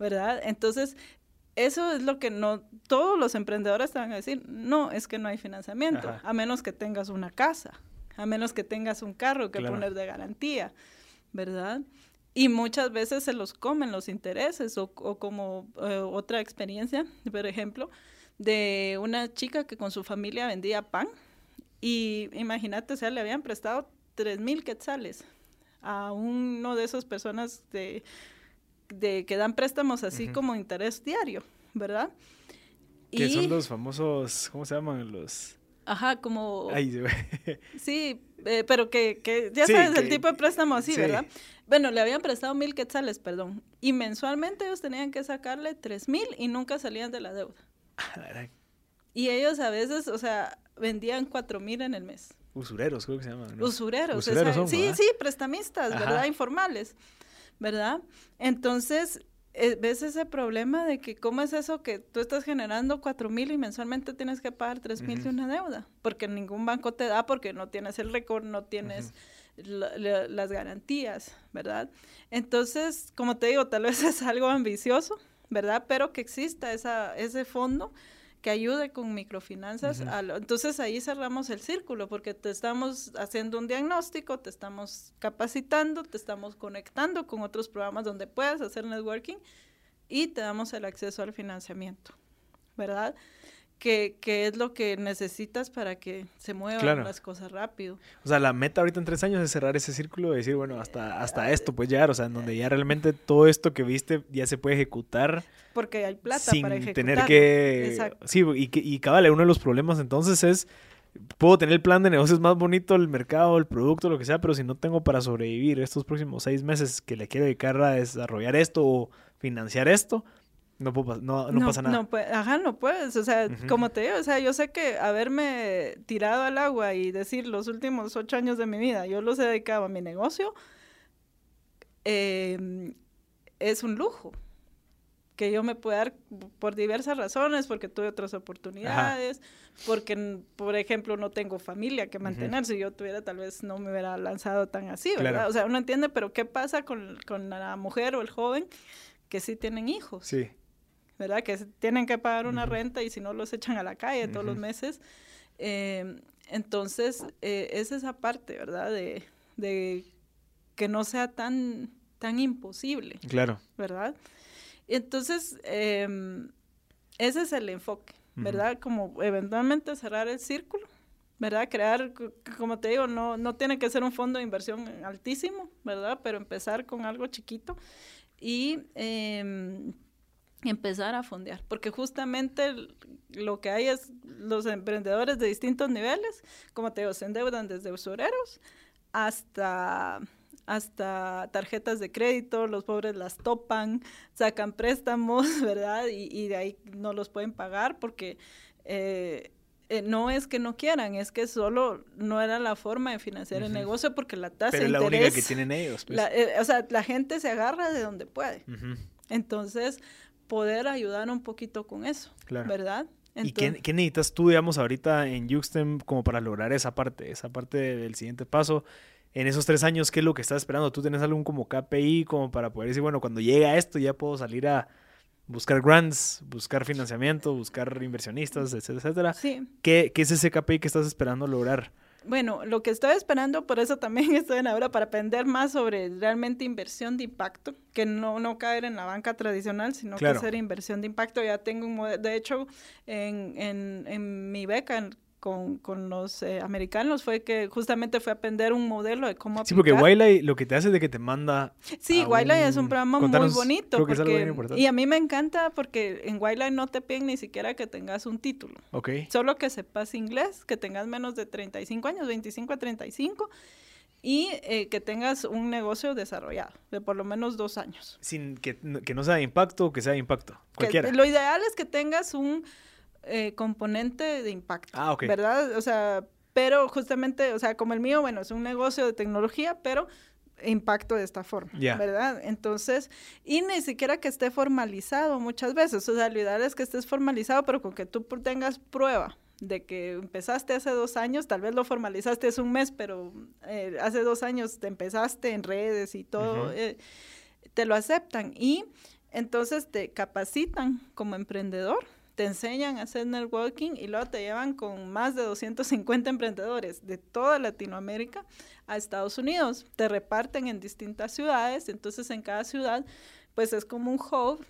¿Verdad? Entonces, eso es lo que no, todos los emprendedores te van a decir, no, es que no hay financiamiento, a menos que tengas una casa, a menos que tengas un carro que poner de garantía, ¿verdad? Y muchas veces se los comen los intereses o, como eh, otra experiencia, por ejemplo, de una chica que con su familia vendía pan y imagínate, o sea, le habían prestado tres mil quetzales a uno de esas personas de, de que dan préstamos así como interés diario, ¿verdad? Que son los famosos, ¿cómo se llaman? Los... Ajá, como... [laughs] sí, eh, pero que, que ya sabes, el tipo de préstamo así, ¿verdad? Bueno, le habían prestado mil quetzales, perdón, y mensualmente ellos tenían que sacarle tres mil y nunca salían de la deuda. Y ellos a veces, o sea, vendían cuatro mil en el mes. Usureros, creo que se llaman. Usureros, sí, sí, prestamistas, ¿verdad? Informales, ¿verdad? Entonces, eh, ves ese problema de que cómo es eso que tú estás generando cuatro mil y mensualmente tienes que pagar tres mil de una deuda, porque ningún banco te da, porque no tienes el récord, no tienes las garantías, ¿verdad? Entonces, como te digo, tal vez [laughs] es algo ambicioso, ¿verdad? Pero que exista esa, ese fondo que ayude con microfinanzas. entonces ahí cerramos el círculo porque te estamos haciendo un diagnóstico, te estamos capacitando, te estamos conectando con otros programas donde puedas hacer networking y te damos el acceso al financiamiento, ¿verdad? Que, es lo que necesitas para que se muevan las cosas rápido. O sea, la meta ahorita en tres años es cerrar ese círculo y decir, bueno, hasta, hasta esto pues llegar, o sea, en donde ya realmente todo esto que viste ya se puede ejecutar. Porque hay plata sin para ejecutar. tener que... Exacto. Sí, y, y cabal, uno de los problemas entonces es, puedo tener el plan de negocios más bonito, el mercado, el producto, lo que sea, pero si no tengo para sobrevivir estos próximos seis meses que le quiero dedicar a desarrollar esto o financiar esto, no, no, no, pasa nada. No, ajá, no puedes. O sea, como te digo, o sea, yo sé que haberme tirado al agua y decir los últimos ocho años de mi vida, yo los he dedicado a mi negocio, em, es un lujo que yo me pueda dar por diversas razones, porque tuve otras oportunidades, porque, por ejemplo, no tengo familia que mantener. Si yo tuviera, tal vez no me hubiera lanzado tan así, ¿verdad? O sea, uno entiende, pero ¿qué pasa con, con la mujer o el joven que sí tienen hijos? Sí. ¿Verdad? Que tienen que pagar una renta y si no los echan a la calle todos los meses. Em, entonces, eh, es esa parte, ¿verdad? De, de que no sea tan, tan imposible. Claro. ¿Verdad? Entonces, em, ese es el enfoque, ¿verdad? Como eventualmente cerrar el círculo, ¿verdad? Crear, como te digo, no, no tiene que ser un fondo de inversión altísimo, ¿verdad? Pero empezar con algo chiquito y em, empezar a fondear, porque justamente lo que hay es los emprendedores de distintos niveles, como te digo, se endeudan desde usureros hasta hasta tarjetas de crédito, los pobres las topan, sacan préstamos, [laughs] ¿verdad? Y, de ahí no los pueden pagar porque eh, eh, no es que no quieran, es que solo no era la forma de financiar el negocio porque la tasa Pero de es interés... la única que tienen ellos. Pues. Eh, o sea, la gente se agarra de donde puede. Entonces, poder ayudar un poquito con eso, ¿verdad? ¿Y qué, necesitas tú, digamos, ahorita en Juxtem como para lograr esa parte, esa parte del siguiente paso? En esos tres años, ¿qué es lo que estás esperando? ¿Tú tienes algún como KPI como para poder decir, bueno, cuando llega esto ya puedo salir a buscar grants, buscar financiamiento, buscar inversionistas, etcétera, etcétera? Sí. ¿Qué, ¿Qué es ese KPI que estás esperando lograr? Bueno, lo que estoy esperando, por eso también [laughs] estoy en ahora, para aprender más sobre realmente inversión de impacto, que no, no caer en la banca tradicional, sino que hacer inversión de impacto. Ya tengo un modelo, de hecho, en, en, en mi beca, con, con los eh, americanos fue que justamente fue aprender un modelo de cómo aplicar. Sí, porque Wiley lo que te hace es de que te manda... Sí, Wiley es un programa muy bonito. Porque, y a mí me encanta porque en Wiley no te piden ni siquiera que tengas un título. Ok. Solo que sepas inglés, que tengas menos de 35 años, 25 a 35 y eh, que tengas un negocio desarrollado de por lo menos dos años. Sin que, que no sea de impacto o que sea de impacto, cualquiera. lo ideal es que tengas un eh, componente de impacto. Ah, ¿Verdad? O sea, pero justamente, o sea, como el mío, bueno, es un negocio de tecnología, pero impacto de esta forma, ¿verdad? Entonces, y ni siquiera que esté formalizado muchas veces, o sea, lo ideal es que estés formalizado, pero con que tú tengas prueba de que empezaste hace dos años, tal vez lo formalizaste hace un mes, pero eh, hace dos años te empezaste en redes y todo, eh, te lo aceptan y entonces te capacitan como emprendedor te enseñan a hacer networking y luego te llevan con más de 250 emprendedores de toda Latinoamérica a Estados Unidos. Te reparten en distintas ciudades, entonces en cada ciudad pues es como un hub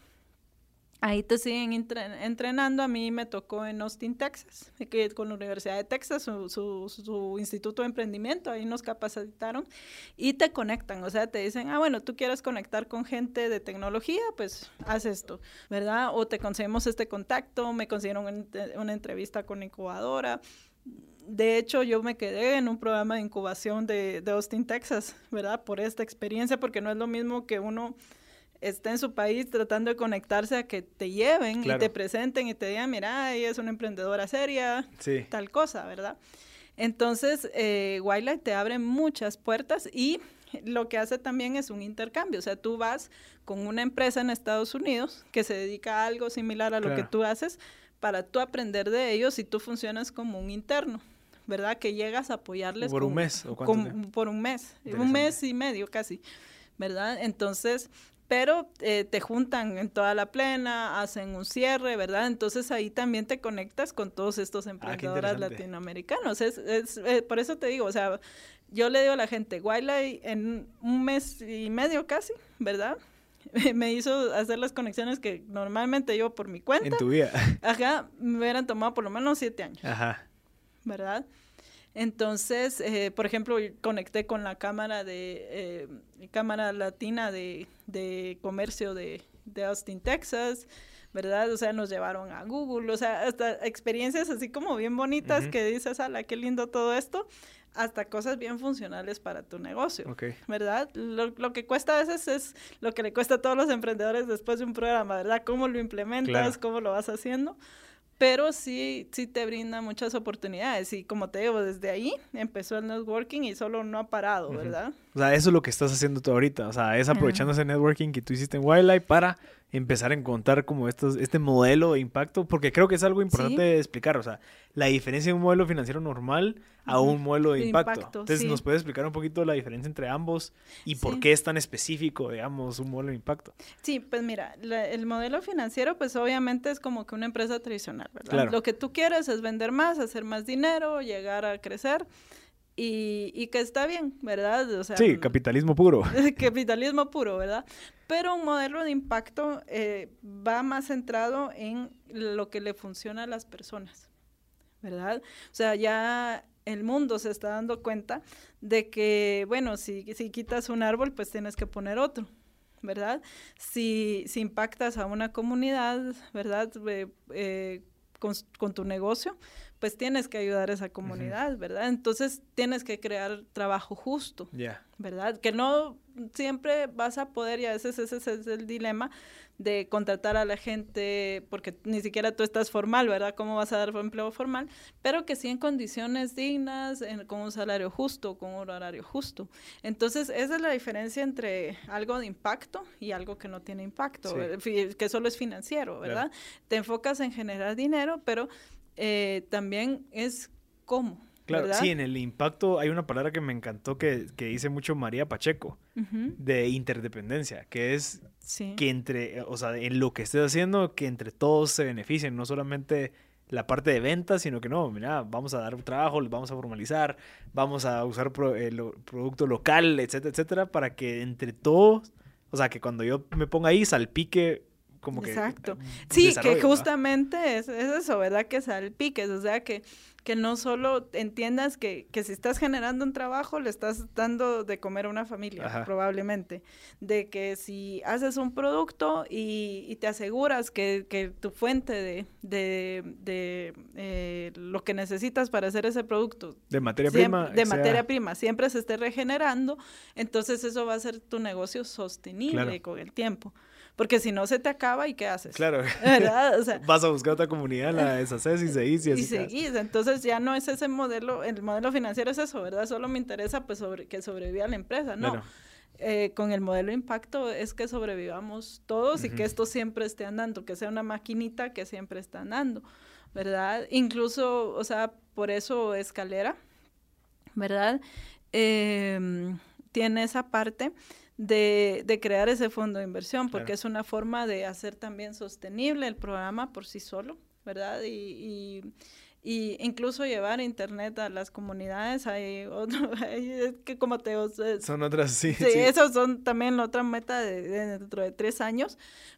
Ahí te siguen entrenando. A mí me tocó en Austin, Texas, que con la Universidad de Texas, su, su, instituto de emprendimiento, ahí nos capacitaron y te conectan. O sea, te dicen, ah, bueno, tú quieres conectar con gente de tecnología, pues haz esto, ¿verdad? O te conseguimos este contacto, me consiguieron una entrevista con incubadora. De hecho, yo me quedé en un programa de incubación de, de Austin, Texas, ¿verdad? Por esta experiencia, porque no es lo mismo que uno está en su país tratando de conectarse a que te lleven y te presenten y te digan, mira, ella es una emprendedora seria, tal cosa, ¿verdad? Entonces, eh, Wildlife te abre muchas puertas y lo que hace también es un intercambio. O sea, tú vas con una empresa en Estados Unidos que se dedica a algo similar a lo que tú haces para tú aprender de ellos y tú funcionas como un interno. ¿Verdad? Que llegas a apoyarles. ¿Por un mes? ¿o por un mes. Un mes y medio casi. ¿Verdad? Entonces, pero eh, te juntan en toda la plena, hacen un cierre, ¿verdad? Entonces ahí también te conectas con todos estos ah, emprendedores latinoamericanos. Es, es eh, por eso te digo, o sea, yo le digo a la gente, Wiley en un mes y medio casi, ¿verdad? [laughs] me hizo hacer las conexiones que normalmente yo por mi cuenta. En tu vida. [laughs] Ajá, me hubieran tomado por lo menos siete años. Ajá. ¿Verdad? Entonces, eh, por ejemplo, conecté con la Cámara de eh, Cámara Latina de, de Comercio de, de, Austin, Texas, ¿verdad? O sea, nos llevaron a Google, o sea, hasta experiencias así como bien bonitas que dices, ala, qué lindo todo esto, hasta cosas bien funcionales para tu negocio, ¿verdad? Lo, lo, que cuesta a veces es lo que le cuesta a todos los emprendedores después de un programa, ¿verdad? ¿Cómo lo implementas? ¿Cómo lo vas haciendo? Pero sí, sí te brinda muchas oportunidades y como te digo, desde ahí empezó el networking y solo no ha parado, ¿verdad? O sea, eso es lo que estás haciendo tú ahorita, o sea, es aprovechando ese networking que tú hiciste en Wildlife para empezar a encontrar como estos, este modelo de impacto, porque creo que es algo importante de explicar, o sea, la diferencia de un modelo financiero normal a un modelo de, impacto. Entonces, ¿nos puede explicar un poquito la diferencia entre ambos y por qué es tan específico, digamos, un modelo de impacto? Sí, pues mira, el modelo financiero, pues obviamente es como que una empresa tradicional, ¿verdad? Lo que tú quieres es vender más, hacer más dinero, llegar a crecer y, que está bien, ¿verdad? O sea, sí, capitalismo puro. [laughs] capitalismo puro, ¿verdad? Pero un modelo de impacto eh, va más centrado en lo que le funciona a las personas, ¿verdad? O sea, ya el mundo se está dando cuenta de que, bueno, si, si quitas un árbol, pues tienes que poner otro, ¿verdad? Si, si impactas a una comunidad, ¿verdad? Eh, eh, con, con, tu negocio, pues tienes que ayudar a esa comunidad, ¿verdad? Entonces tienes que crear trabajo justo, ¿verdad? Que no siempre vas a poder, y a veces ese es el dilema, de contratar a la gente, porque ni siquiera tú estás formal, ¿verdad? ¿Cómo vas a dar empleo formal? Pero que sí en condiciones dignas, con un salario justo, con un horario justo. Entonces, esa es la diferencia entre algo de impacto y algo que no tiene impacto, que solo es financiero, ¿verdad? Te enfocas en generar dinero, pero eh, también es cómo. Claro, sí, en el impacto hay una palabra que me encantó que, dice mucho María Pacheco, de interdependencia, que es que entre, o sea, en lo que estés haciendo, que entre todos se beneficien, no solamente la parte de ventas, sino que no, mira, vamos a dar trabajo, vamos a formalizar, vamos a usar el producto local, etcétera, etcétera, para que entre todos, o sea, que cuando yo me ponga ahí salpique como que... Exacto. Sí, que justamente es, es, eso, ¿verdad? Que salpiques, o sea, que que no solo entiendas que, que, si estás generando un trabajo, le estás dando de comer a una familia, probablemente. De que si haces un producto y, te aseguras que, que, tu fuente de, de, eh, lo que necesitas para hacer ese producto. De materia prima. De materia prima, siempre se esté regenerando, entonces eso va a ser tu negocio sostenible con el tiempo porque si no se te acaba y qué haces. Claro. [laughs] Vas a buscar otra comunidad, la deshaces y seguís y [laughs] así. Y seguís, entonces ya no es ese modelo, el modelo financiero es eso, ¿verdad? Solo me interesa pues sobre, que sobreviva la empresa, no. Eh, con el modelo impacto es que sobrevivamos todos y que esto siempre esté andando, que sea una maquinita que siempre está andando, ¿verdad? Incluso, o sea, por eso escalera, ¿verdad? Em, tiene esa parte de, de, crear ese fondo de inversión, porque es una forma de hacer también sostenible el programa por sí solo, ¿verdad? Y, y, incluso llevar internet a las comunidades, hay, otro, [laughs] que como te... son otras, sí. Sí, esos son también la otra meta de, dentro de tres años,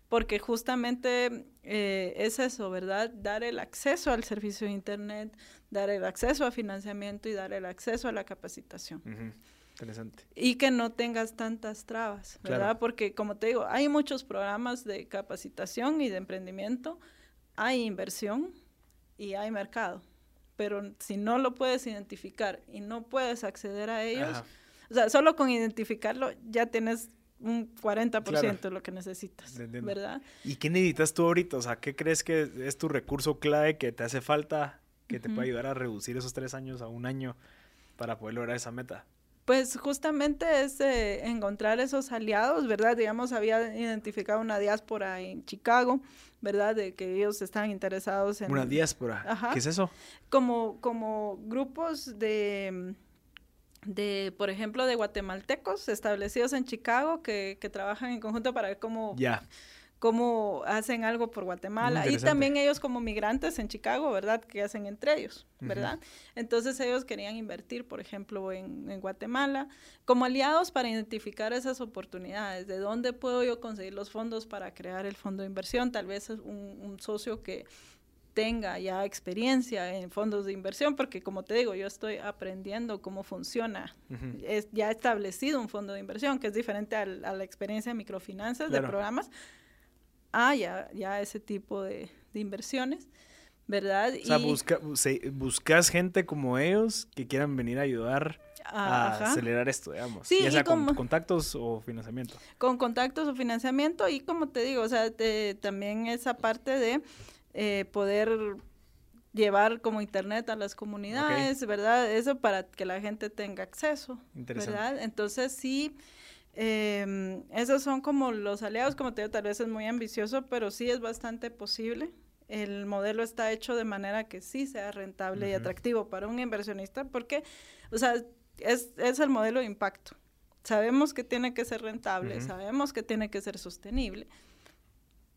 porque justamente eh, es eso, ¿verdad? Dar el acceso al servicio de internet, dar el acceso a financiamiento y dar el acceso a la capacitación. Interesante. Y que no tengas tantas trabas, ¿verdad? Porque como te digo, hay muchos programas de capacitación y de emprendimiento, hay inversión y hay mercado, pero si no lo puedes identificar y no puedes acceder a ellos, o sea, solo con identificarlo ya tienes un 40% de lo que necesitas, ¿verdad? ¿Y qué necesitas tú ahorita? O sea, ¿qué crees que es tu recurso clave que te hace falta, que te puede ayudar a reducir esos tres años a un año para poder lograr esa meta? Pues justamente es eh, encontrar esos aliados, ¿verdad? Digamos, había identificado una diáspora en Chicago, ¿verdad? De que ellos están interesados en... Una diáspora. Ajá. ¿Qué es eso? Como, como grupos de, de, por ejemplo, de guatemaltecos establecidos en Chicago que, que trabajan en conjunto para ver cómo... Ya cómo hacen algo por Guatemala. Y también ellos como migrantes en Chicago, ¿verdad? Que hacen entre ellos, ¿verdad? Entonces ellos querían invertir, por ejemplo, en, Guatemala como aliados para identificar esas oportunidades, de dónde puedo yo conseguir los fondos para crear el fondo de inversión, tal vez un, un socio que tenga ya experiencia en fondos de inversión, porque como te digo, yo estoy aprendiendo cómo funciona. Es ya establecido un fondo de inversión, que es diferente a, la experiencia de microfinanzas, de programas, haya ya ese tipo de, inversiones, ¿verdad? O sea, busca, buscas gente como ellos que quieran venir a ayudar a acelerar esto, digamos. Sí, ya sea con contactos o financiamiento. Con contactos o financiamiento y como te digo, o sea, también esa parte de eh, poder llevar como internet a las comunidades, ¿verdad? Eso para que la gente tenga acceso, ¿verdad? Entonces sí Em, esos son como los aliados, como te digo, tal vez es muy ambicioso, pero sí es bastante posible. El modelo está hecho de manera que sí sea rentable y atractivo para un inversionista, porque, o sea, es, es, el modelo de impacto. Sabemos que tiene que ser rentable, sabemos que tiene que ser sostenible,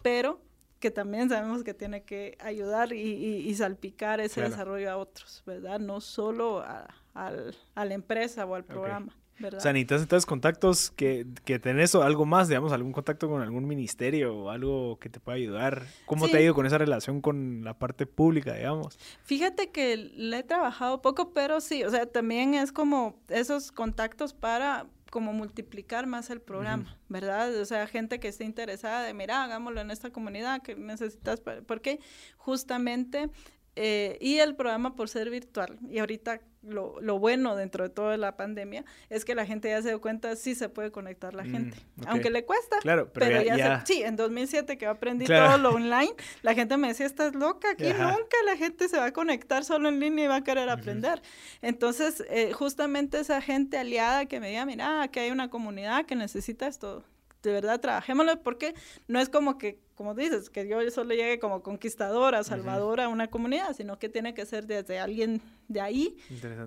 pero que también sabemos que tiene que ayudar y, salpicar ese desarrollo a otros, ¿verdad? No solo a, la empresa o al programa. ¿Verdad? O sea, necesitas entonces contactos que, que tenés o algo más, digamos, algún contacto con algún ministerio o algo que te pueda ayudar. ¿Cómo te ha ido con esa relación con la parte pública, digamos? Fíjate que le he trabajado poco, pero sí, o sea, también es como esos contactos para como multiplicar más el programa, ¿verdad? O sea, gente que esté interesada de, mira, hagámoslo en esta comunidad que necesitas, porque justamente, eh, y el programa por ser virtual, y ahorita lo, lo, bueno dentro de toda la pandemia es que la gente ya se dio cuenta, sí se puede conectar la mm, gente, aunque le cuesta, claro, pero, ya, sí, en 2007 que aprendí todo lo online, la gente me decía, estás loca, aquí nunca la gente se va a conectar solo en línea y va a querer aprender. Entonces, eh, justamente esa gente aliada que me diga, mira, que hay una comunidad que necesita esto, de verdad trabajémoslo porque no es como que, como dices, que yo solo llegue como conquistadora, salvadora a una comunidad, sino que tiene que ser desde alguien de ahí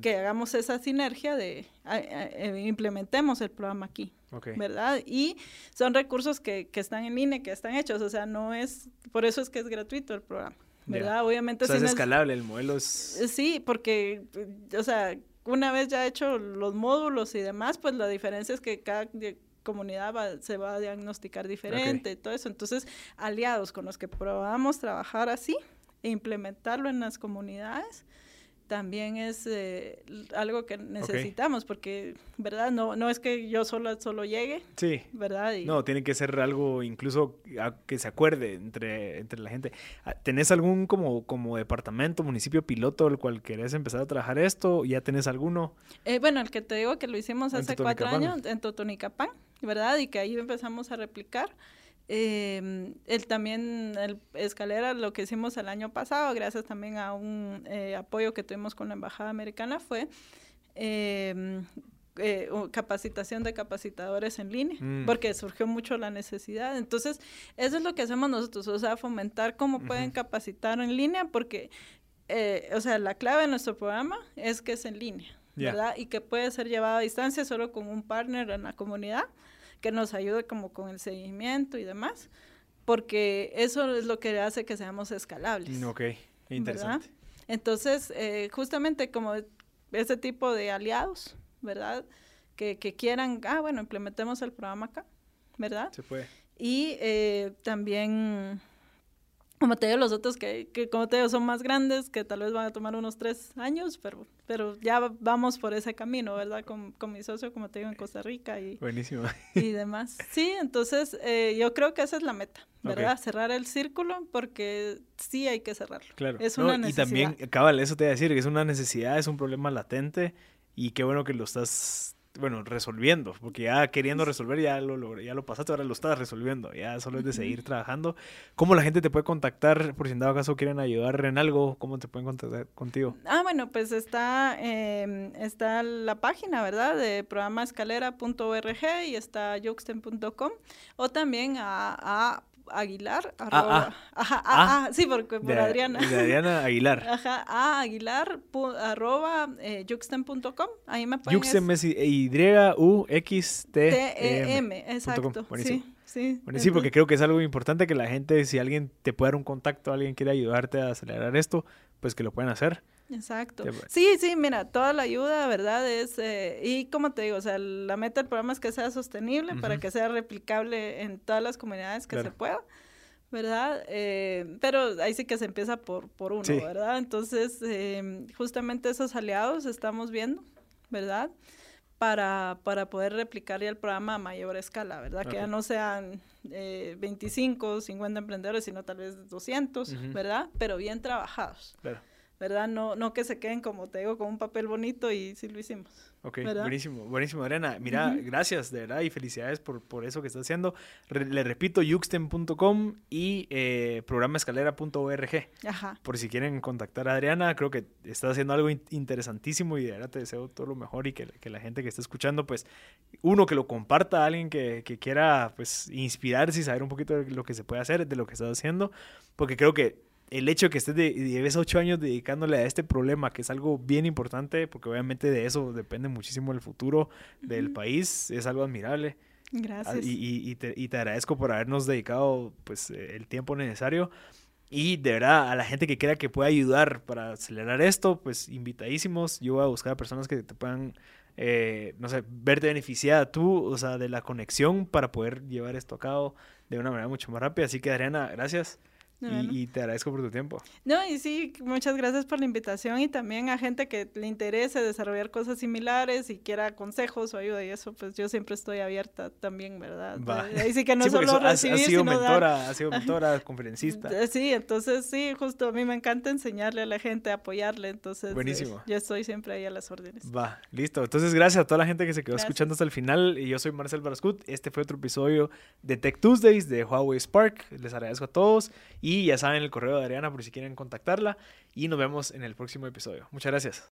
que hagamos esa sinergia de eh, implementemos el programa aquí. ¿Verdad? Y son recursos que, que están en línea, que están hechos, o sea, no es, por eso es que es gratuito el programa. ¿verdad? Obviamente. O sea, es escalable, el modelo es... Sí, porque, o sea, una vez ya hecho los módulos y demás, pues la diferencia es que cada comunidad se va a diagnosticar diferente, todo eso. Entonces, aliados con los que probamos trabajar así e implementarlo en las comunidades, también es eh, algo que necesitamos, porque, ¿verdad? No, no es que yo solo, solo llegue, sí. ¿verdad? no, tiene que ser algo incluso que se acuerde entre, entre la gente. Ah, ¿Tenés algún como, como departamento, municipio piloto al cual querés empezar a trabajar esto? ¿Ya tenés alguno? Eh, bueno, el que te digo que lo hicimos hace cuatro años en Totonicapán, ¿verdad? Y que ahí empezamos a replicar. Eh, el también, el escalera, lo que hicimos el año pasado, gracias también a un eh, apoyo que tuvimos con la Embajada Americana, fue em, eh, capacitación de capacitadores en línea, mm. porque surgió mucho la necesidad. Entonces, eso es lo que hacemos nosotros, o sea, fomentar cómo pueden capacitar en línea, porque, eh, o sea, la clave de nuestro programa es que es en línea, ¿verdad? Y que puede ser llevado a distancia solo con un partner en la comunidad que nos ayude como con el seguimiento y demás, porque eso es lo que hace que seamos escalables. Ok, interesante. Entonces, eh, justamente como ese tipo de aliados, ¿verdad? Que, que, quieran, ah, bueno, implementemos el programa acá, ¿verdad? Se puede. Y eh, también como te digo, los otros que, que, como te digo, son más grandes, que tal vez van a tomar unos tres años, pero, pero ya vamos por ese camino, ¿verdad? Con, con mi socio, como te digo, en Costa Rica y, Buenísimo. [laughs] y demás. Sí, entonces eh, yo creo que esa es la meta, ¿verdad? Cerrar el círculo, porque sí hay que cerrarlo. Claro. Es una necesidad. Y también, cabal, eso te voy a decir, que es una necesidad, es un problema latente, y qué bueno que lo estás bueno, resolviendo, porque ya queriendo resolver ya lo, ya lo pasaste, ahora lo estás resolviendo, ya solo es de seguir trabajando. ¿Cómo la gente te puede contactar por si en dado caso quieren ayudar en algo? ¿Cómo te pueden contactar contigo? Ah, bueno, pues está, em, está la página, ¿verdad? De programaescalera.org y está yuxten.com o también a, a Aguilar, ah, arroba, ah, ajá, ah, sí, porque por Adriana. De Adriana Aguilar. [laughs] Ajá, a Aguilar, arroba, eh, yuxten.com, ahí me pueden... Yuxten es Y-U-X-T-E-M. E exacto, sí. Sí, bueno, sí, porque creo que es algo importante que la gente, si alguien te puede dar un contacto, alguien quiere ayudarte a acelerar esto, pues que lo puedan hacer. Exacto. Sí, sí, mira, toda la ayuda, ¿verdad? Es, eh, y como te digo, o sea, la meta del programa es que sea sostenible para que sea replicable en todas las comunidades que se pueda, ¿verdad? Eh, pero ahí sí que se empieza por, por uno, ¿verdad? Entonces, eh, justamente esos aliados estamos viendo, ¿verdad? Para, para poder replicar ya el programa a mayor escala, ¿verdad? Que ya no sean 25, 50 emprendedores, sino tal vez 200, ¿verdad? Pero bien trabajados. Claro. ¿Verdad? No, no que se queden, como te digo, con un papel bonito y sí lo hicimos. Ok, buenísimo, buenísimo, Adriana. Mira, gracias, de verdad, y felicidades por, por eso que estás haciendo. le repito, yuxten.com y eh, programaescalera.org. Ajá. Por si quieren contactar a Adriana, creo que estás haciendo algo interesantísimo y de verdad te deseo todo lo mejor y que, que, la gente que está escuchando, pues, uno, que lo comparta a alguien que, que quiera, pues, inspirarse y saber un poquito de lo que se puede hacer, de lo que estás haciendo, porque creo que el hecho de que estés de, lleves ocho años dedicándole a este problema, que es algo bien importante, porque obviamente de eso depende muchísimo el futuro del país, es algo admirable. Gracias. Y, y, te, y, te, agradezco por habernos dedicado pues, el tiempo necesario. Y de verdad, a la gente que quiera que pueda ayudar para acelerar esto, pues invitadísimos. Yo voy a buscar a personas que te puedan, eh, no sé, verte beneficiada tú, o sea, de la conexión para poder llevar esto a cabo de una manera mucho más rápida. Así que Adriana, gracias. Y, te agradezco por tu tiempo. No, y sí, muchas gracias por la invitación y también a gente que le interese desarrollar cosas similares y quiera consejos o ayuda y eso, pues yo siempre estoy abierta también, ¿verdad? Ahí sí que [laughs] no solo recibir, has, sido mentora, has sido mentora, conferencista. Sí, entonces sí, justo a mí me encanta enseñarle a la gente, apoyarle, entonces Buenísimo. yo estoy siempre ahí a las órdenes. Va, listo. Entonces gracias a toda la gente que se quedó escuchando hasta el final y yo soy Marcel Barascut. Este fue otro episodio de Tech Tuesdays de Huawei Spark. Les agradezco a todos y y ya saben el correo de Adriana por si quieren contactarla. Y nos vemos en el próximo episodio. Muchas gracias.